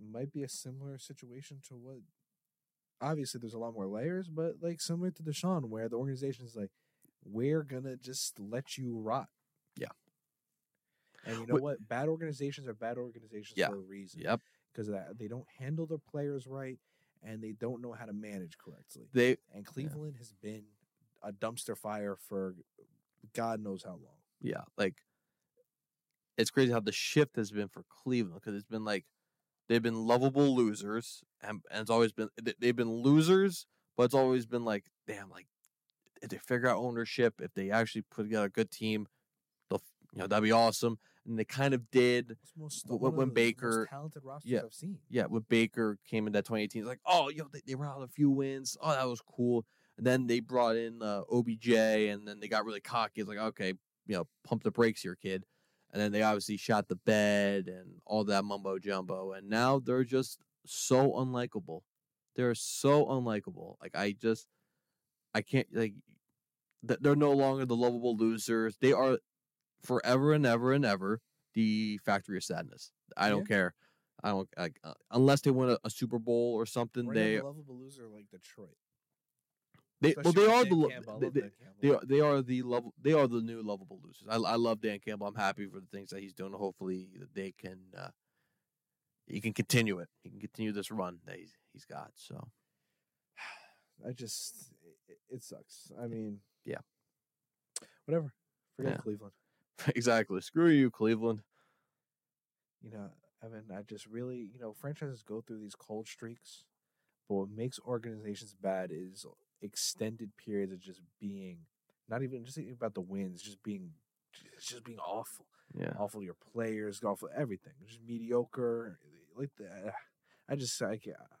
[SPEAKER 2] Might be a similar situation to what. Obviously, there's a lot more layers, but like similar to Deshaun, where the organization is like, we're gonna just let you rot.
[SPEAKER 3] Yeah.
[SPEAKER 2] And you know
[SPEAKER 3] Wh-
[SPEAKER 2] what? Bad organizations are bad organizations
[SPEAKER 3] Yeah.
[SPEAKER 2] for a reason.
[SPEAKER 3] Yep,
[SPEAKER 2] Because that, they don't handle their players right, and they don't know how to manage correctly.
[SPEAKER 3] they
[SPEAKER 2] And Cleveland has been a dumpster fire for God knows how long.
[SPEAKER 3] yeah like it's crazy how the shift has been for Cleveland because it's been like they've been lovable losers and, and it's always been they- they've been losers, but it's always been like damn like if they figure out ownership, if they actually put together a good team, they'll you know that'd be awesome. And they kind of did.
[SPEAKER 2] Most,
[SPEAKER 3] When- when Baker-
[SPEAKER 2] most talented rosters
[SPEAKER 3] yeah.
[SPEAKER 2] I've seen.
[SPEAKER 3] Yeah, when Baker came in that 2018, it's like, oh, yo, they, they routed a few wins. Oh, that was cool. And then they brought in uh, OBJ, and then they got really cocky. It's like, okay, you know, pump the brakes here, kid. And then they obviously shot the bed and all that mumbo jumbo. And now they're just so unlikable. They're so unlikable. Like I just, I can't like. th- They're no longer the lovable losers. They are forever and ever and ever the factory of sadness. I don't care. I don't like uh, unless they win a, a Super Bowl or something.
[SPEAKER 2] Right
[SPEAKER 3] they
[SPEAKER 2] now, the lovable loser like Detroit.
[SPEAKER 3] they well they are
[SPEAKER 2] Dan
[SPEAKER 3] the
[SPEAKER 2] Campbell.
[SPEAKER 3] They, they, they are they are the level they are the new lovable losers. I I love Dan Campbell. I'm happy for the things that he's doing. Hopefully that they can uh he can continue it. He can continue this run that he's he's got. So
[SPEAKER 2] I just it, it sucks. I mean,
[SPEAKER 3] Yeah.
[SPEAKER 2] whatever. Forget
[SPEAKER 3] Yeah.
[SPEAKER 2] Cleveland.
[SPEAKER 3] Exactly. Screw you, Cleveland.
[SPEAKER 2] You know, Evan. I just really, you know, franchises go through these cold streaks, but what makes organizations bad is extended periods of just being, not even just thinking about the wins, just being, just being awful,
[SPEAKER 3] Yeah.
[SPEAKER 2] awful your players, awful everything, just mediocre. Like the, I just I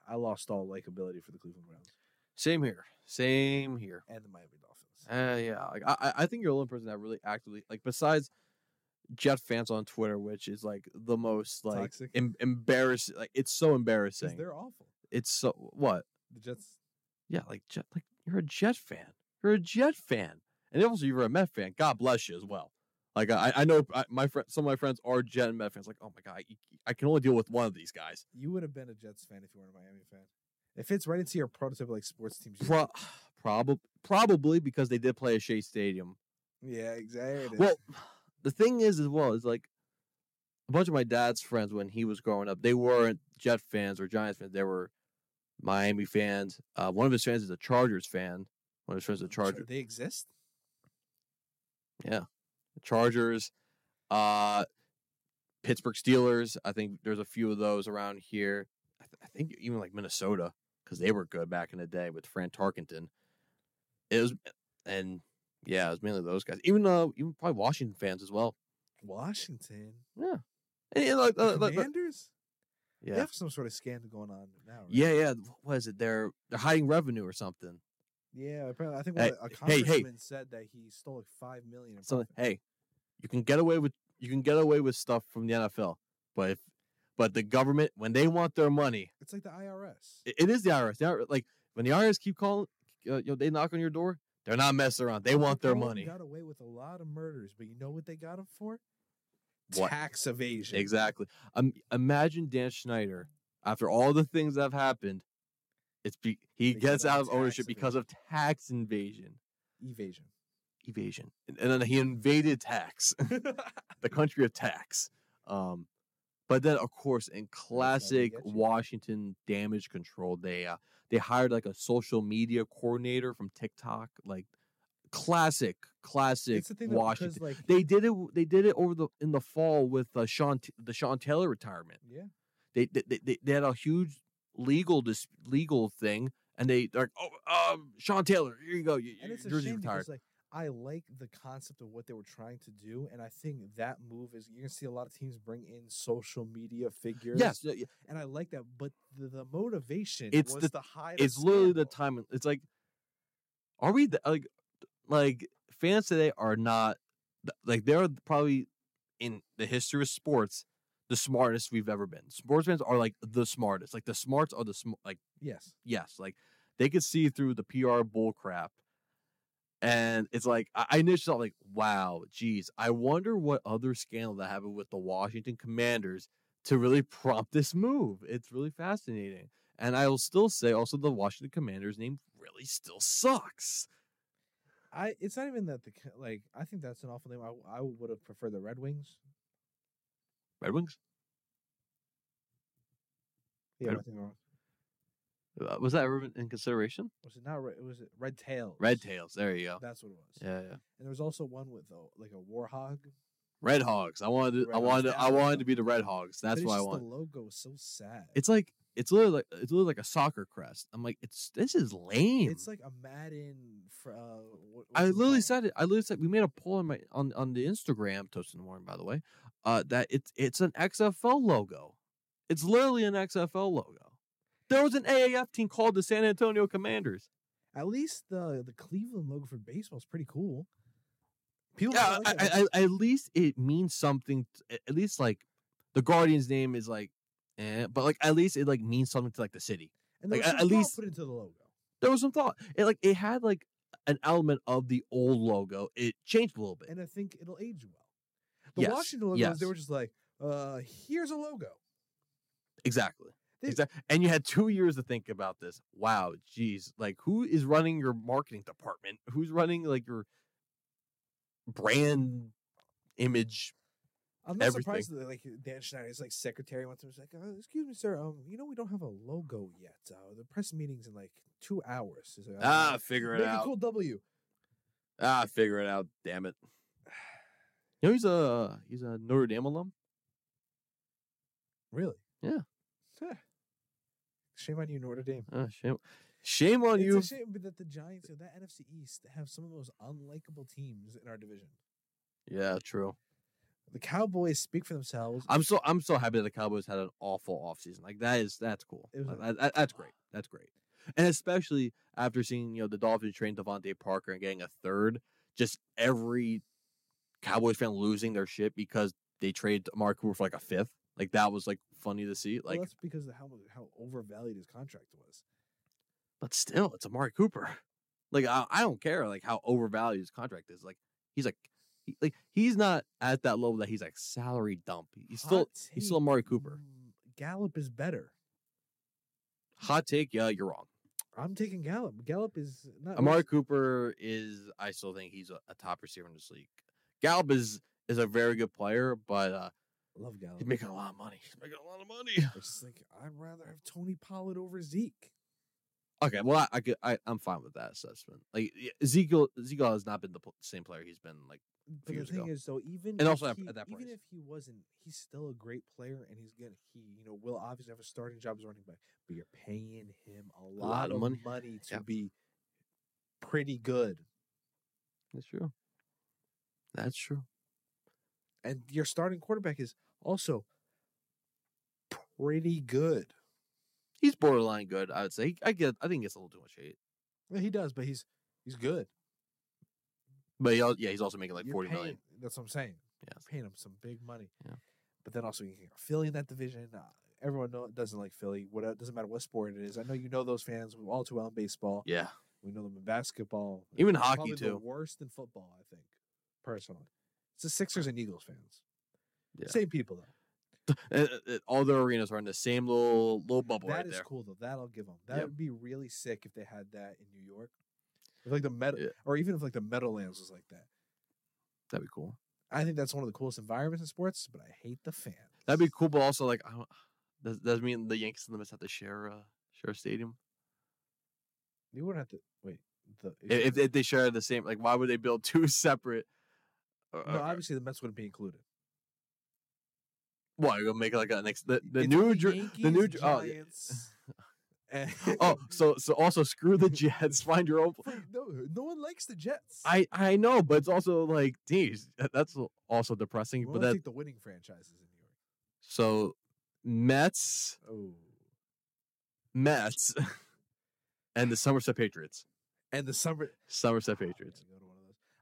[SPEAKER 2] I lost all likability for the Cleveland Browns
[SPEAKER 3] Same here. Same here.
[SPEAKER 2] and the Miami Dolphins.
[SPEAKER 3] Uh, yeah, like I, I- think you're the only person that really actively like besides Jet fans on Twitter, which is like the most like
[SPEAKER 2] Toxic.
[SPEAKER 3] em- embarrassing. Like it's so embarrassing.
[SPEAKER 2] they're awful.
[SPEAKER 3] It's so what?
[SPEAKER 2] The Jets.
[SPEAKER 3] Yeah, like Jet. Like you're a Jet fan. You're a Jet fan, and also you're a Met fan. God bless you as well. Like I, I know I, my friend, some of my friends are Jet and Met fans. Like, oh my god, I, I can only deal with one of these guys.
[SPEAKER 2] You would have been a Jets fan if you weren't a Miami fan. It fits right into your prototypical like sports teams. you.
[SPEAKER 3] Probably, probably because they did play at Shea Stadium.
[SPEAKER 2] yeah, exactly.
[SPEAKER 3] Well, the thing is, as well, is like a bunch of my dad's friends when he was growing up, they weren't Jet fans or Giants fans. They were Miami fans. Uh, one of his fans is a Chargers fan. One of his friends is a Charger.
[SPEAKER 2] They exist. Yeah.
[SPEAKER 3] Chargers, uh, Pittsburgh Steelers. I think there's a few of those around here. I, th- I think even like Minnesota because they were good back in the day with Fran Tarkenton. It was, and yeah, it was mainly those guys. Even uh, even probably Washington fans as well.
[SPEAKER 2] Washington.
[SPEAKER 3] Yeah, and, and, like,
[SPEAKER 2] The
[SPEAKER 3] uh, like-
[SPEAKER 2] Commanders. They
[SPEAKER 3] yeah,
[SPEAKER 2] have some sort of scandal going on now. Right?
[SPEAKER 3] yeah, yeah. What is it? They're they're hiding revenue or something.
[SPEAKER 2] Yeah. Apparently, I think
[SPEAKER 3] Hey,
[SPEAKER 2] a
[SPEAKER 3] hey, hey.
[SPEAKER 2] congressman said that he stole like five million.
[SPEAKER 3] So hey, you can get away with you can get away with stuff from the NFL, but if but the government when they want their money,
[SPEAKER 2] It's like the IRS.
[SPEAKER 3] it, it is the IRS. The IRS. Like when the IRS keep calling, uh, you know, they knock on your door. They're not messing around. They want their money.
[SPEAKER 2] Got away with a lot of murders, but you know what they got them for?
[SPEAKER 3] What?
[SPEAKER 2] Tax evasion.
[SPEAKER 3] Exactly. Um, imagine Dan Snyder after all the things that have happened. It's be, he
[SPEAKER 2] Because
[SPEAKER 3] gets out of ownership because of tax invasion,
[SPEAKER 2] Evasion.
[SPEAKER 3] evasion, and, and then he invaded tax, the country of tax. Um, but then of course in classic. Washington damage control, they uh, they hired like a social media coordinator from TikTok, like classic, classic
[SPEAKER 2] the thing
[SPEAKER 3] Washington.
[SPEAKER 2] because like
[SPEAKER 3] They did it. They did it over the in the fall with uh, Sean the Sean Taylor retirement.
[SPEAKER 2] yeah.
[SPEAKER 3] They they, they- they had a huge legal dis- legal thing, and they they're like, oh, um, Sean Taylor, here you go, you,
[SPEAKER 2] and it's a
[SPEAKER 3] jersey
[SPEAKER 2] shame
[SPEAKER 3] retired.
[SPEAKER 2] because like I like the concept of what they were trying to do, and I think that move is you're gonna see a lot of teams bring in social media figures.
[SPEAKER 3] Yes,
[SPEAKER 2] and I like that. But the, the motivation
[SPEAKER 3] It's
[SPEAKER 2] was
[SPEAKER 3] the-
[SPEAKER 2] hide. a
[SPEAKER 3] it's literally the
[SPEAKER 2] scandal.
[SPEAKER 3] time. It's like, are we the, like like fans today are not like they're probably in the history of sports the smartest we've ever been. Sports fans are like the smartest. Like the smarts are the sm- like
[SPEAKER 2] Yes,
[SPEAKER 3] yes, like they could see through the PR bull crap. And it's like I initially thought like, wow, geez, I wonder what other scandal that happened with the Washington Commanders to really prompt this move. It's really fascinating. And I will still say also the Washington Commanders name really still sucks.
[SPEAKER 2] I. It's not even that the like. I think that's an awful name. I I would have preferred the Red Wings.
[SPEAKER 3] Red Wings?
[SPEAKER 2] Yeah,
[SPEAKER 3] Red-
[SPEAKER 2] I think they're wrong.
[SPEAKER 3] Uh, was that ever in consideration?
[SPEAKER 2] Was it not? Red, was it Red Tails?
[SPEAKER 3] Red Tails. There you go.
[SPEAKER 2] That's what it was.
[SPEAKER 3] Yeah, yeah.
[SPEAKER 2] And there was also one with though, like a warhog.
[SPEAKER 3] Red Hogs. I wanted
[SPEAKER 2] Red
[SPEAKER 3] I wanted I wanted to be the Red Hogs. That's what I
[SPEAKER 2] it's just
[SPEAKER 3] want.
[SPEAKER 2] The logo was so sad.
[SPEAKER 3] It's like it's literally like it's literally like a soccer crest. I'm like, it's this is lame.
[SPEAKER 2] It's like a Madden. For, uh, what,
[SPEAKER 3] I literally
[SPEAKER 2] called?
[SPEAKER 3] said it. I literally said we made a poll on my on on the Instagram toast in the morning, by the way. Uh, that it's it's an XFL logo. It's literally an XFL logo. There was an AAF team called the San Antonio Commanders.
[SPEAKER 2] At least the the Cleveland logo for baseball is pretty cool. People
[SPEAKER 3] Yeah,
[SPEAKER 2] like
[SPEAKER 3] I. I, I- at least it means something. At least like the Guardian's name is like, eh, but like at least it like means something to like the city.
[SPEAKER 2] and
[SPEAKER 3] like,
[SPEAKER 2] was
[SPEAKER 3] at-
[SPEAKER 2] some
[SPEAKER 3] at least-
[SPEAKER 2] put into the logo.
[SPEAKER 3] There was some thought. It like it had like an element of the old logo. It changed a little bit.
[SPEAKER 2] and I think it'll age well. The
[SPEAKER 3] Yes,
[SPEAKER 2] Washington logos,
[SPEAKER 3] yes.
[SPEAKER 2] they were just like, uh, here's a logo.
[SPEAKER 3] Exactly. Exactly. And you had two years to think about this. Wow, geez. Like who is running your marketing department? Who's running like your brand image?
[SPEAKER 2] I'm not
[SPEAKER 3] Everything.
[SPEAKER 2] surprised that like Dan Snyder's like secretary once was like, uh, excuse me, sir, um, you know we don't have a logo yet. Uh, the press meeting's in like two hours. Like,
[SPEAKER 3] Ah,
[SPEAKER 2] "Uh,
[SPEAKER 3] figure it out.
[SPEAKER 2] a cool W.
[SPEAKER 3] Ah, figure it out. Damn it. You know he's a he's a Notre Dame alum.
[SPEAKER 2] Really?
[SPEAKER 3] Yeah.
[SPEAKER 2] Shame on you, Notre Dame.
[SPEAKER 3] Ah, shame, shame on you.
[SPEAKER 2] it's
[SPEAKER 3] you.
[SPEAKER 2] a shame that the Giants, that NFC East, have some of the most unlikable teams in our division.
[SPEAKER 3] Yeah, true.
[SPEAKER 2] The Cowboys speak for themselves.
[SPEAKER 3] I'm so I'm so happy that the Cowboys had an awful offseason. Like that is that's cool. Like,
[SPEAKER 2] a-
[SPEAKER 3] that- that- that's great. That's great. And especially after seeing you know the Dolphins train DeVante Parker and getting a third, just every Cowboys fan losing their shit because they traded Mark Cooper for like a fifth. Like that was like funny to see.
[SPEAKER 2] Well,
[SPEAKER 3] Like,
[SPEAKER 2] that's because of how how overvalued his contract was.
[SPEAKER 3] but still, it's Amari Cooper. Like I, I don't care like how overvalued his contract is. Like he's like he, like he's not at that level that he's like salary dump. He's still
[SPEAKER 2] Hot
[SPEAKER 3] he's still
[SPEAKER 2] take,
[SPEAKER 3] Amari Cooper.
[SPEAKER 2] mm, Gallup is better.
[SPEAKER 3] Hot take, yeah, you're wrong.
[SPEAKER 2] I'm taking Gallup. Gallup is not
[SPEAKER 3] Amari Cooper is, I still think he's a, a top receiver in this league. Gallup is is a very good player, but uh,
[SPEAKER 2] Love Gallup.
[SPEAKER 3] he's making a lot of money. He's making a lot of money.
[SPEAKER 2] It's just like I'd rather have Tony Pollard over Zeke.
[SPEAKER 3] Okay, well, I, I could, I, I'm fine with that assessment. Like yeah, Ezekiel, Ezekiel has not been the same player he's been like.
[SPEAKER 2] But the
[SPEAKER 3] years
[SPEAKER 2] thing
[SPEAKER 3] ago.
[SPEAKER 2] is, though, even
[SPEAKER 3] And also at-
[SPEAKER 2] he,
[SPEAKER 3] at that
[SPEAKER 2] point,
[SPEAKER 3] even
[SPEAKER 2] if he wasn't, he's still a great player, and he's gonna he you know will obviously have a starting job as running back. But you're paying him a lot,
[SPEAKER 3] lot of money.
[SPEAKER 2] money, to
[SPEAKER 3] Yep.
[SPEAKER 2] be pretty good,
[SPEAKER 3] That's true. That's true.
[SPEAKER 2] and your starting quarterback is also pretty good.
[SPEAKER 3] He's borderline good. I would say. I get. I think he gets a little too much hate,
[SPEAKER 2] Well, he does, but he's he's good.
[SPEAKER 3] but he, yeah, he's also making like
[SPEAKER 2] You're
[SPEAKER 3] forty
[SPEAKER 2] paying,
[SPEAKER 3] million.
[SPEAKER 2] That's what I'm saying.
[SPEAKER 3] Yes.
[SPEAKER 2] paying him some big money.
[SPEAKER 3] Yeah.
[SPEAKER 2] But then also you can Philly in that division. Uh, everyone know, doesn't like Philly. What it doesn't matter what sport it is. I know you know those fans all too well in baseball.
[SPEAKER 3] Yeah.
[SPEAKER 2] We know them in basketball.
[SPEAKER 3] Even
[SPEAKER 2] They're
[SPEAKER 3] hockey, too.
[SPEAKER 2] worst in football, I think, personally. It's the Sixers and Eagles fans.
[SPEAKER 3] Yeah.
[SPEAKER 2] Same people though.
[SPEAKER 3] Uh, uh, uh, all their arenas are in the same little little bubble
[SPEAKER 2] That
[SPEAKER 3] right
[SPEAKER 2] is
[SPEAKER 3] there.
[SPEAKER 2] cool though. That I'll give them. That
[SPEAKER 3] Yep.
[SPEAKER 2] would be really sick if they had that in New York. If like the meadow,
[SPEAKER 3] Yeah.
[SPEAKER 2] or even if like the Meadowlands was like that.
[SPEAKER 3] That'd be cool.
[SPEAKER 2] I think that's one of the coolest environments in sports, but I hate the fans.
[SPEAKER 3] That'd be cool, but also like, I don't, does does that mean the Yankees and the Mets have to share uh, share a stadium?
[SPEAKER 2] You wouldn't have to wait. The,
[SPEAKER 3] If, if, if they share the same, like, why would they build two separate? Uh,
[SPEAKER 2] no,
[SPEAKER 3] uh,
[SPEAKER 2] obviously the Mets wouldn't be included.
[SPEAKER 3] What you're gonna make like a next the, the
[SPEAKER 2] It's
[SPEAKER 3] new Jer- the new
[SPEAKER 2] Yankees,
[SPEAKER 3] Jer- oh, yeah. Oh so so also screw the Jets, find your own.
[SPEAKER 2] no, no one likes the Jets.
[SPEAKER 3] I I know, but it's also like, geez, that's also depressing. But that
[SPEAKER 2] take the winning franchises in New York.
[SPEAKER 3] so Mets,
[SPEAKER 2] Oh,
[SPEAKER 3] Mets, and the Somerset Patriots.
[SPEAKER 2] and the summer.
[SPEAKER 3] Somerset
[SPEAKER 2] Oh,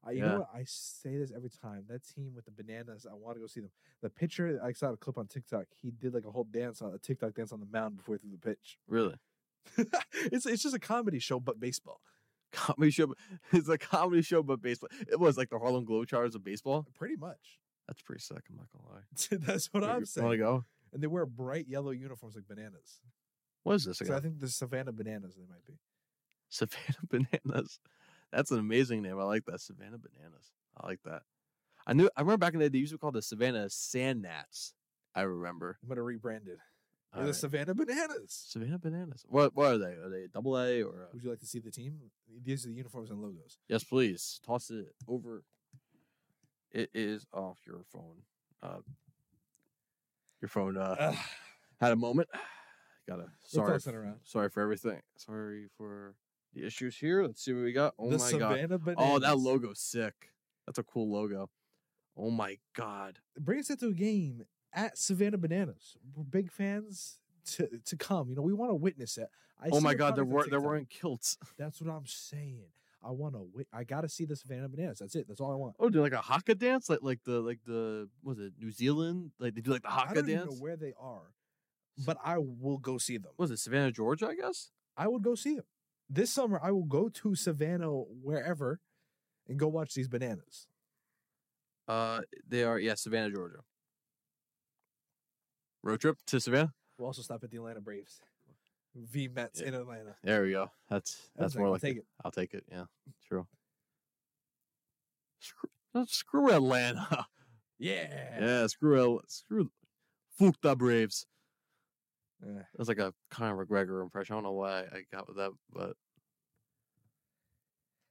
[SPEAKER 2] I
[SPEAKER 3] Patriots.
[SPEAKER 2] gotta go to one of those. You
[SPEAKER 3] Yeah.
[SPEAKER 2] know what? I say this every time. That team with the bananas, I want to go see them. The pitcher, I saw a clip on TikTok. He did like a whole dance on a TikTok dance on the mound before he threw the pitch.
[SPEAKER 3] Really.
[SPEAKER 2] it's it's just a comedy show, but baseball.
[SPEAKER 3] comedy show. It's a comedy show, but baseball. It was like the Harlem Globetrotters of baseball.
[SPEAKER 2] Pretty much.
[SPEAKER 3] That's pretty sick. I'm not gonna lie.
[SPEAKER 2] That's what I'm
[SPEAKER 3] Want to
[SPEAKER 2] saying.
[SPEAKER 3] go?
[SPEAKER 2] And they wear bright yellow uniforms like bananas.
[SPEAKER 3] What is this
[SPEAKER 2] So I
[SPEAKER 3] again?
[SPEAKER 2] think the Savannah Bananas they might be.
[SPEAKER 3] Savannah Bananas. That's an amazing name. I like that. Savannah Bananas. I like that. I knew. I remember back in the day they used to call the Savannah Sand Gnats. I remember.
[SPEAKER 2] I'm gonna rebrand it. They're
[SPEAKER 3] All
[SPEAKER 2] the
[SPEAKER 3] right.
[SPEAKER 2] Savannah Bananas.
[SPEAKER 3] Savannah Bananas. What? What are they? Are they double A or? uh
[SPEAKER 2] Would you like to see the team? These are the uniforms and logos.
[SPEAKER 3] Yes, please. Toss it over. It is off your phone. Uh, your phone uh,
[SPEAKER 2] Ugh.
[SPEAKER 3] had a moment. gotta sorry, sorry for everything. Sorry for the issues here. Let's see what we got. Oh
[SPEAKER 2] the
[SPEAKER 3] my god!
[SPEAKER 2] Bananas.
[SPEAKER 3] Oh, that logo's sick. That's a cool logo. Oh my god!
[SPEAKER 2] Bring us into a game at Savannah Bananas. We're big fans to to come. You know, we want to witness it. I
[SPEAKER 3] oh my god! They're wearing they're wearing kilts.
[SPEAKER 2] That's what I'm saying. I want to. Wi- I got to see the Savannah Bananas. That's it. That's all I want.
[SPEAKER 3] Oh, do like a haka dance, like like the like the was it New Zealand? Like they do like the
[SPEAKER 2] I
[SPEAKER 3] haka
[SPEAKER 2] don't even know
[SPEAKER 3] dance.
[SPEAKER 2] where they are, but I will go see them.
[SPEAKER 3] Was it Savannah, Georgia? I guess.
[SPEAKER 2] I would go see them this summer. I will go to Savannah, wherever, and go watch these bananas.
[SPEAKER 3] Uh, they are yeah, Savannah, Georgia. Road trip to Savannah.
[SPEAKER 2] We'll also stop at the Atlanta Braves. V Mets
[SPEAKER 3] Yeah.
[SPEAKER 2] in Atlanta.
[SPEAKER 3] There we go. That's that's
[SPEAKER 2] like,
[SPEAKER 3] more
[SPEAKER 2] I'll
[SPEAKER 3] like
[SPEAKER 2] take
[SPEAKER 3] it. I'll take it. Yeah, true. Screw, screw Atlanta.
[SPEAKER 2] Yeah.
[SPEAKER 3] yeah, screw L. Screw. Fuck the Braves.
[SPEAKER 2] Eh.
[SPEAKER 3] That's like a kind Conor McGregor impression. I don't know why I got with that, but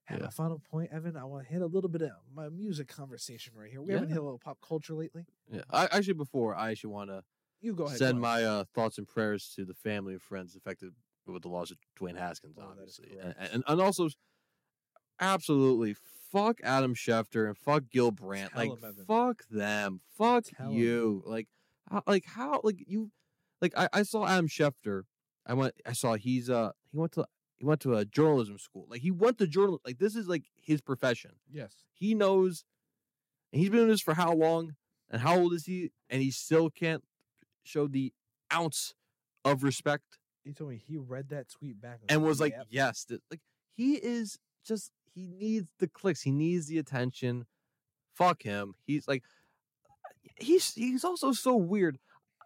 [SPEAKER 2] And
[SPEAKER 3] Yeah.
[SPEAKER 2] my final point, Evan, I want to hit a little bit of my music conversation right here. We haven't hit a little pop culture lately.
[SPEAKER 3] yeah. I actually before I actually want to
[SPEAKER 2] You go ahead.
[SPEAKER 3] send
[SPEAKER 2] go
[SPEAKER 3] my uh, thoughts and prayers to the family and friends affected with the loss of Dwayne Haskins,
[SPEAKER 2] Oh,
[SPEAKER 3] obviously, and, and and also absolutely fuck Adam Schefter and fuck Gil Brandt,
[SPEAKER 2] Tell
[SPEAKER 3] like
[SPEAKER 2] him,
[SPEAKER 3] fuck them, fuck
[SPEAKER 2] Tell him.
[SPEAKER 3] you, like how, like how like you like I, I saw Adam Schefter, I went I saw he's uh he went to he went to a journalism school, like he went to journal like this is like his profession.
[SPEAKER 2] Yes.
[SPEAKER 3] he knows and he's been doing this for how long and how old is he? And he still can't show the ounce of respect.
[SPEAKER 2] He told me he read that tweet back
[SPEAKER 3] and was like
[SPEAKER 2] "Yep."
[SPEAKER 3] yes th- like he is just he needs the clicks. He needs the attention. Fuck him. He's like he's he's also so weird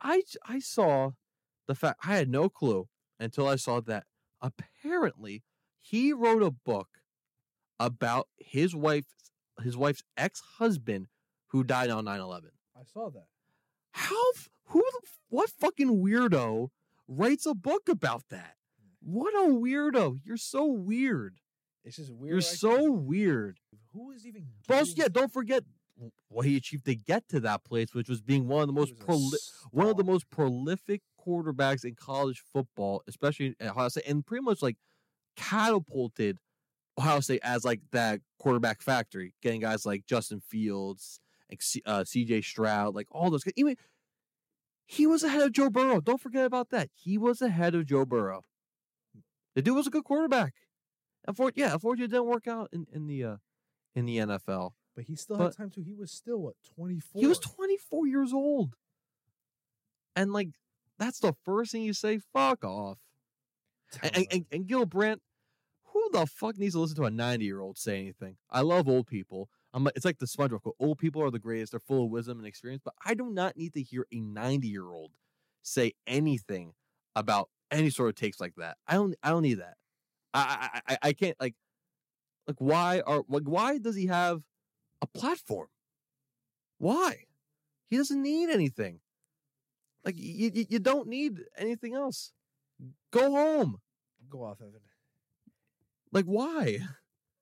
[SPEAKER 3] i i saw the fact i had no clue until i saw that apparently he wrote a book about his wife his wife's ex-husband who died on 9-11
[SPEAKER 2] I saw that.
[SPEAKER 3] how who what fucking weirdo writes a book about that what a weirdo you're so weird
[SPEAKER 2] It's just weird.
[SPEAKER 3] you're
[SPEAKER 2] like,
[SPEAKER 3] so weird
[SPEAKER 2] Who is even? giving
[SPEAKER 3] yeah don't forget what he achieved to get to that place which was being one of the most proli- one of the most prolific quarterbacks in college football, especially at Ohio State, and pretty much like catapulted Ohio State as like that quarterback factory, getting guys like Justin Fields, like C- uh, C.J. Stroud, like all those guys. Even he was ahead of Joe Burrow. Don't forget about that. He was ahead of Joe Burrow. The dude was a good quarterback. Unfortunately, yeah, unfortunately, it didn't work out in, in the uh, in the NFL.
[SPEAKER 2] But he still
[SPEAKER 3] but-
[SPEAKER 2] had time too. He was still what twenty four.
[SPEAKER 3] He was 24 years old. And like that's the first thing you say, fuck off. And, and, and, and Gil Brandt, who the fuck needs to listen to a 90 year old say anything? I love old people. I'm like, it's like the SpongeBob. Old people are the greatest. They're full of wisdom and experience. But I do not need to hear a 90 year old say anything about any sort of takes like that. I don't. I don't need that. I I I, I can't like like why are like why does he have a platform? Why? He doesn't need anything. Like you, you, you don't need anything else. Go home.
[SPEAKER 2] go off, Evan.
[SPEAKER 3] Like why?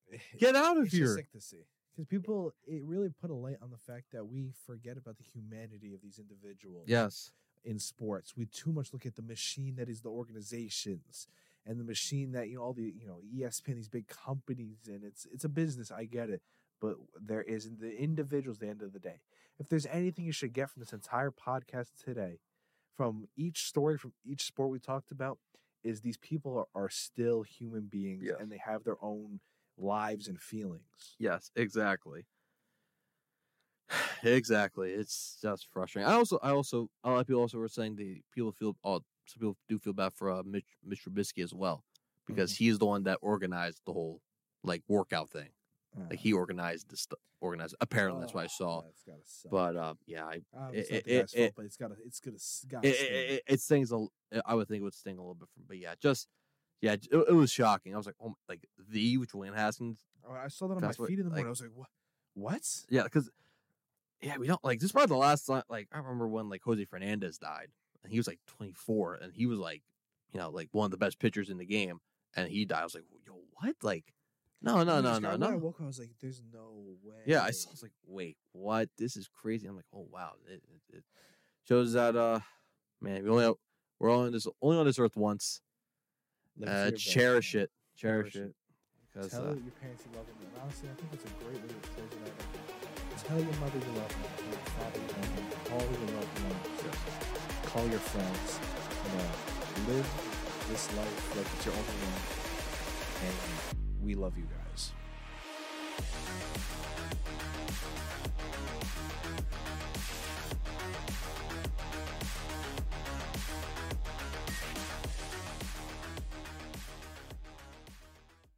[SPEAKER 3] Get out of
[SPEAKER 2] it's just
[SPEAKER 3] here.
[SPEAKER 2] sick to see because people it really put a light on the fact that we forget about the humanity of these individuals
[SPEAKER 3] Yes.
[SPEAKER 2] in sports we too much look at the machine that is the organizations and the machine that you know all the you know espn these big companies and it's it's a business i get it but there is the individuals at the end of the day if there's anything you should get from this entire podcast today from each story from each sport we talked about is these people are, are still human beings
[SPEAKER 3] Yes.
[SPEAKER 2] and they have their own lives and feelings
[SPEAKER 3] Yes, exactly. exactly. It's just frustrating. I also, I also, a lot of people also were saying the people feel, oh, some people do feel bad for uh, Mitch, Mitch Trubisky as well because he's the one that organized the whole like workout thing. Like he organized this. Organized. Apparently, that's what I
[SPEAKER 2] Oh,
[SPEAKER 3] saw.
[SPEAKER 2] that's gotta suck.
[SPEAKER 3] But uh, yeah, I, it- it, it,
[SPEAKER 2] fault, but it's gotta it's gonna gotta
[SPEAKER 3] it, it, it, stings. A, I would think it would sting a little bit from, but yeah, just yeah, it, it was shocking. I was like, oh, my- like the Julian Haskins
[SPEAKER 2] Oh, I saw that on my
[SPEAKER 3] That's what-
[SPEAKER 2] feed in the morning.
[SPEAKER 3] like-
[SPEAKER 2] I was like, what? What?
[SPEAKER 3] Yeah, because yeah, we don't like this. Is probably the last time. Like I remember when like Jose Fernandez died, and he was like 24, and he was like, you know, like one of the best pitchers in the game, and he died. I was like, yo, what? Like, no, no, no, no,
[SPEAKER 2] when I woke up, I was like, there's no way.
[SPEAKER 3] Yeah, I saw, I was like, wait, what? This is crazy. I'm like, oh wow, it, it, it shows that uh, man, we only have, We're only on this only on this earth once. Uh, cherish it. Cherish,
[SPEAKER 2] Cherish
[SPEAKER 3] it. Because
[SPEAKER 2] Tell
[SPEAKER 3] uh,
[SPEAKER 2] your parents you love them. And honestly, I think it's a great way to close it out. Tell your mother you love them. Tell your father you love them. Call your loved ones. Call your friends. You know, live this life like it's your only one. And we love you guys.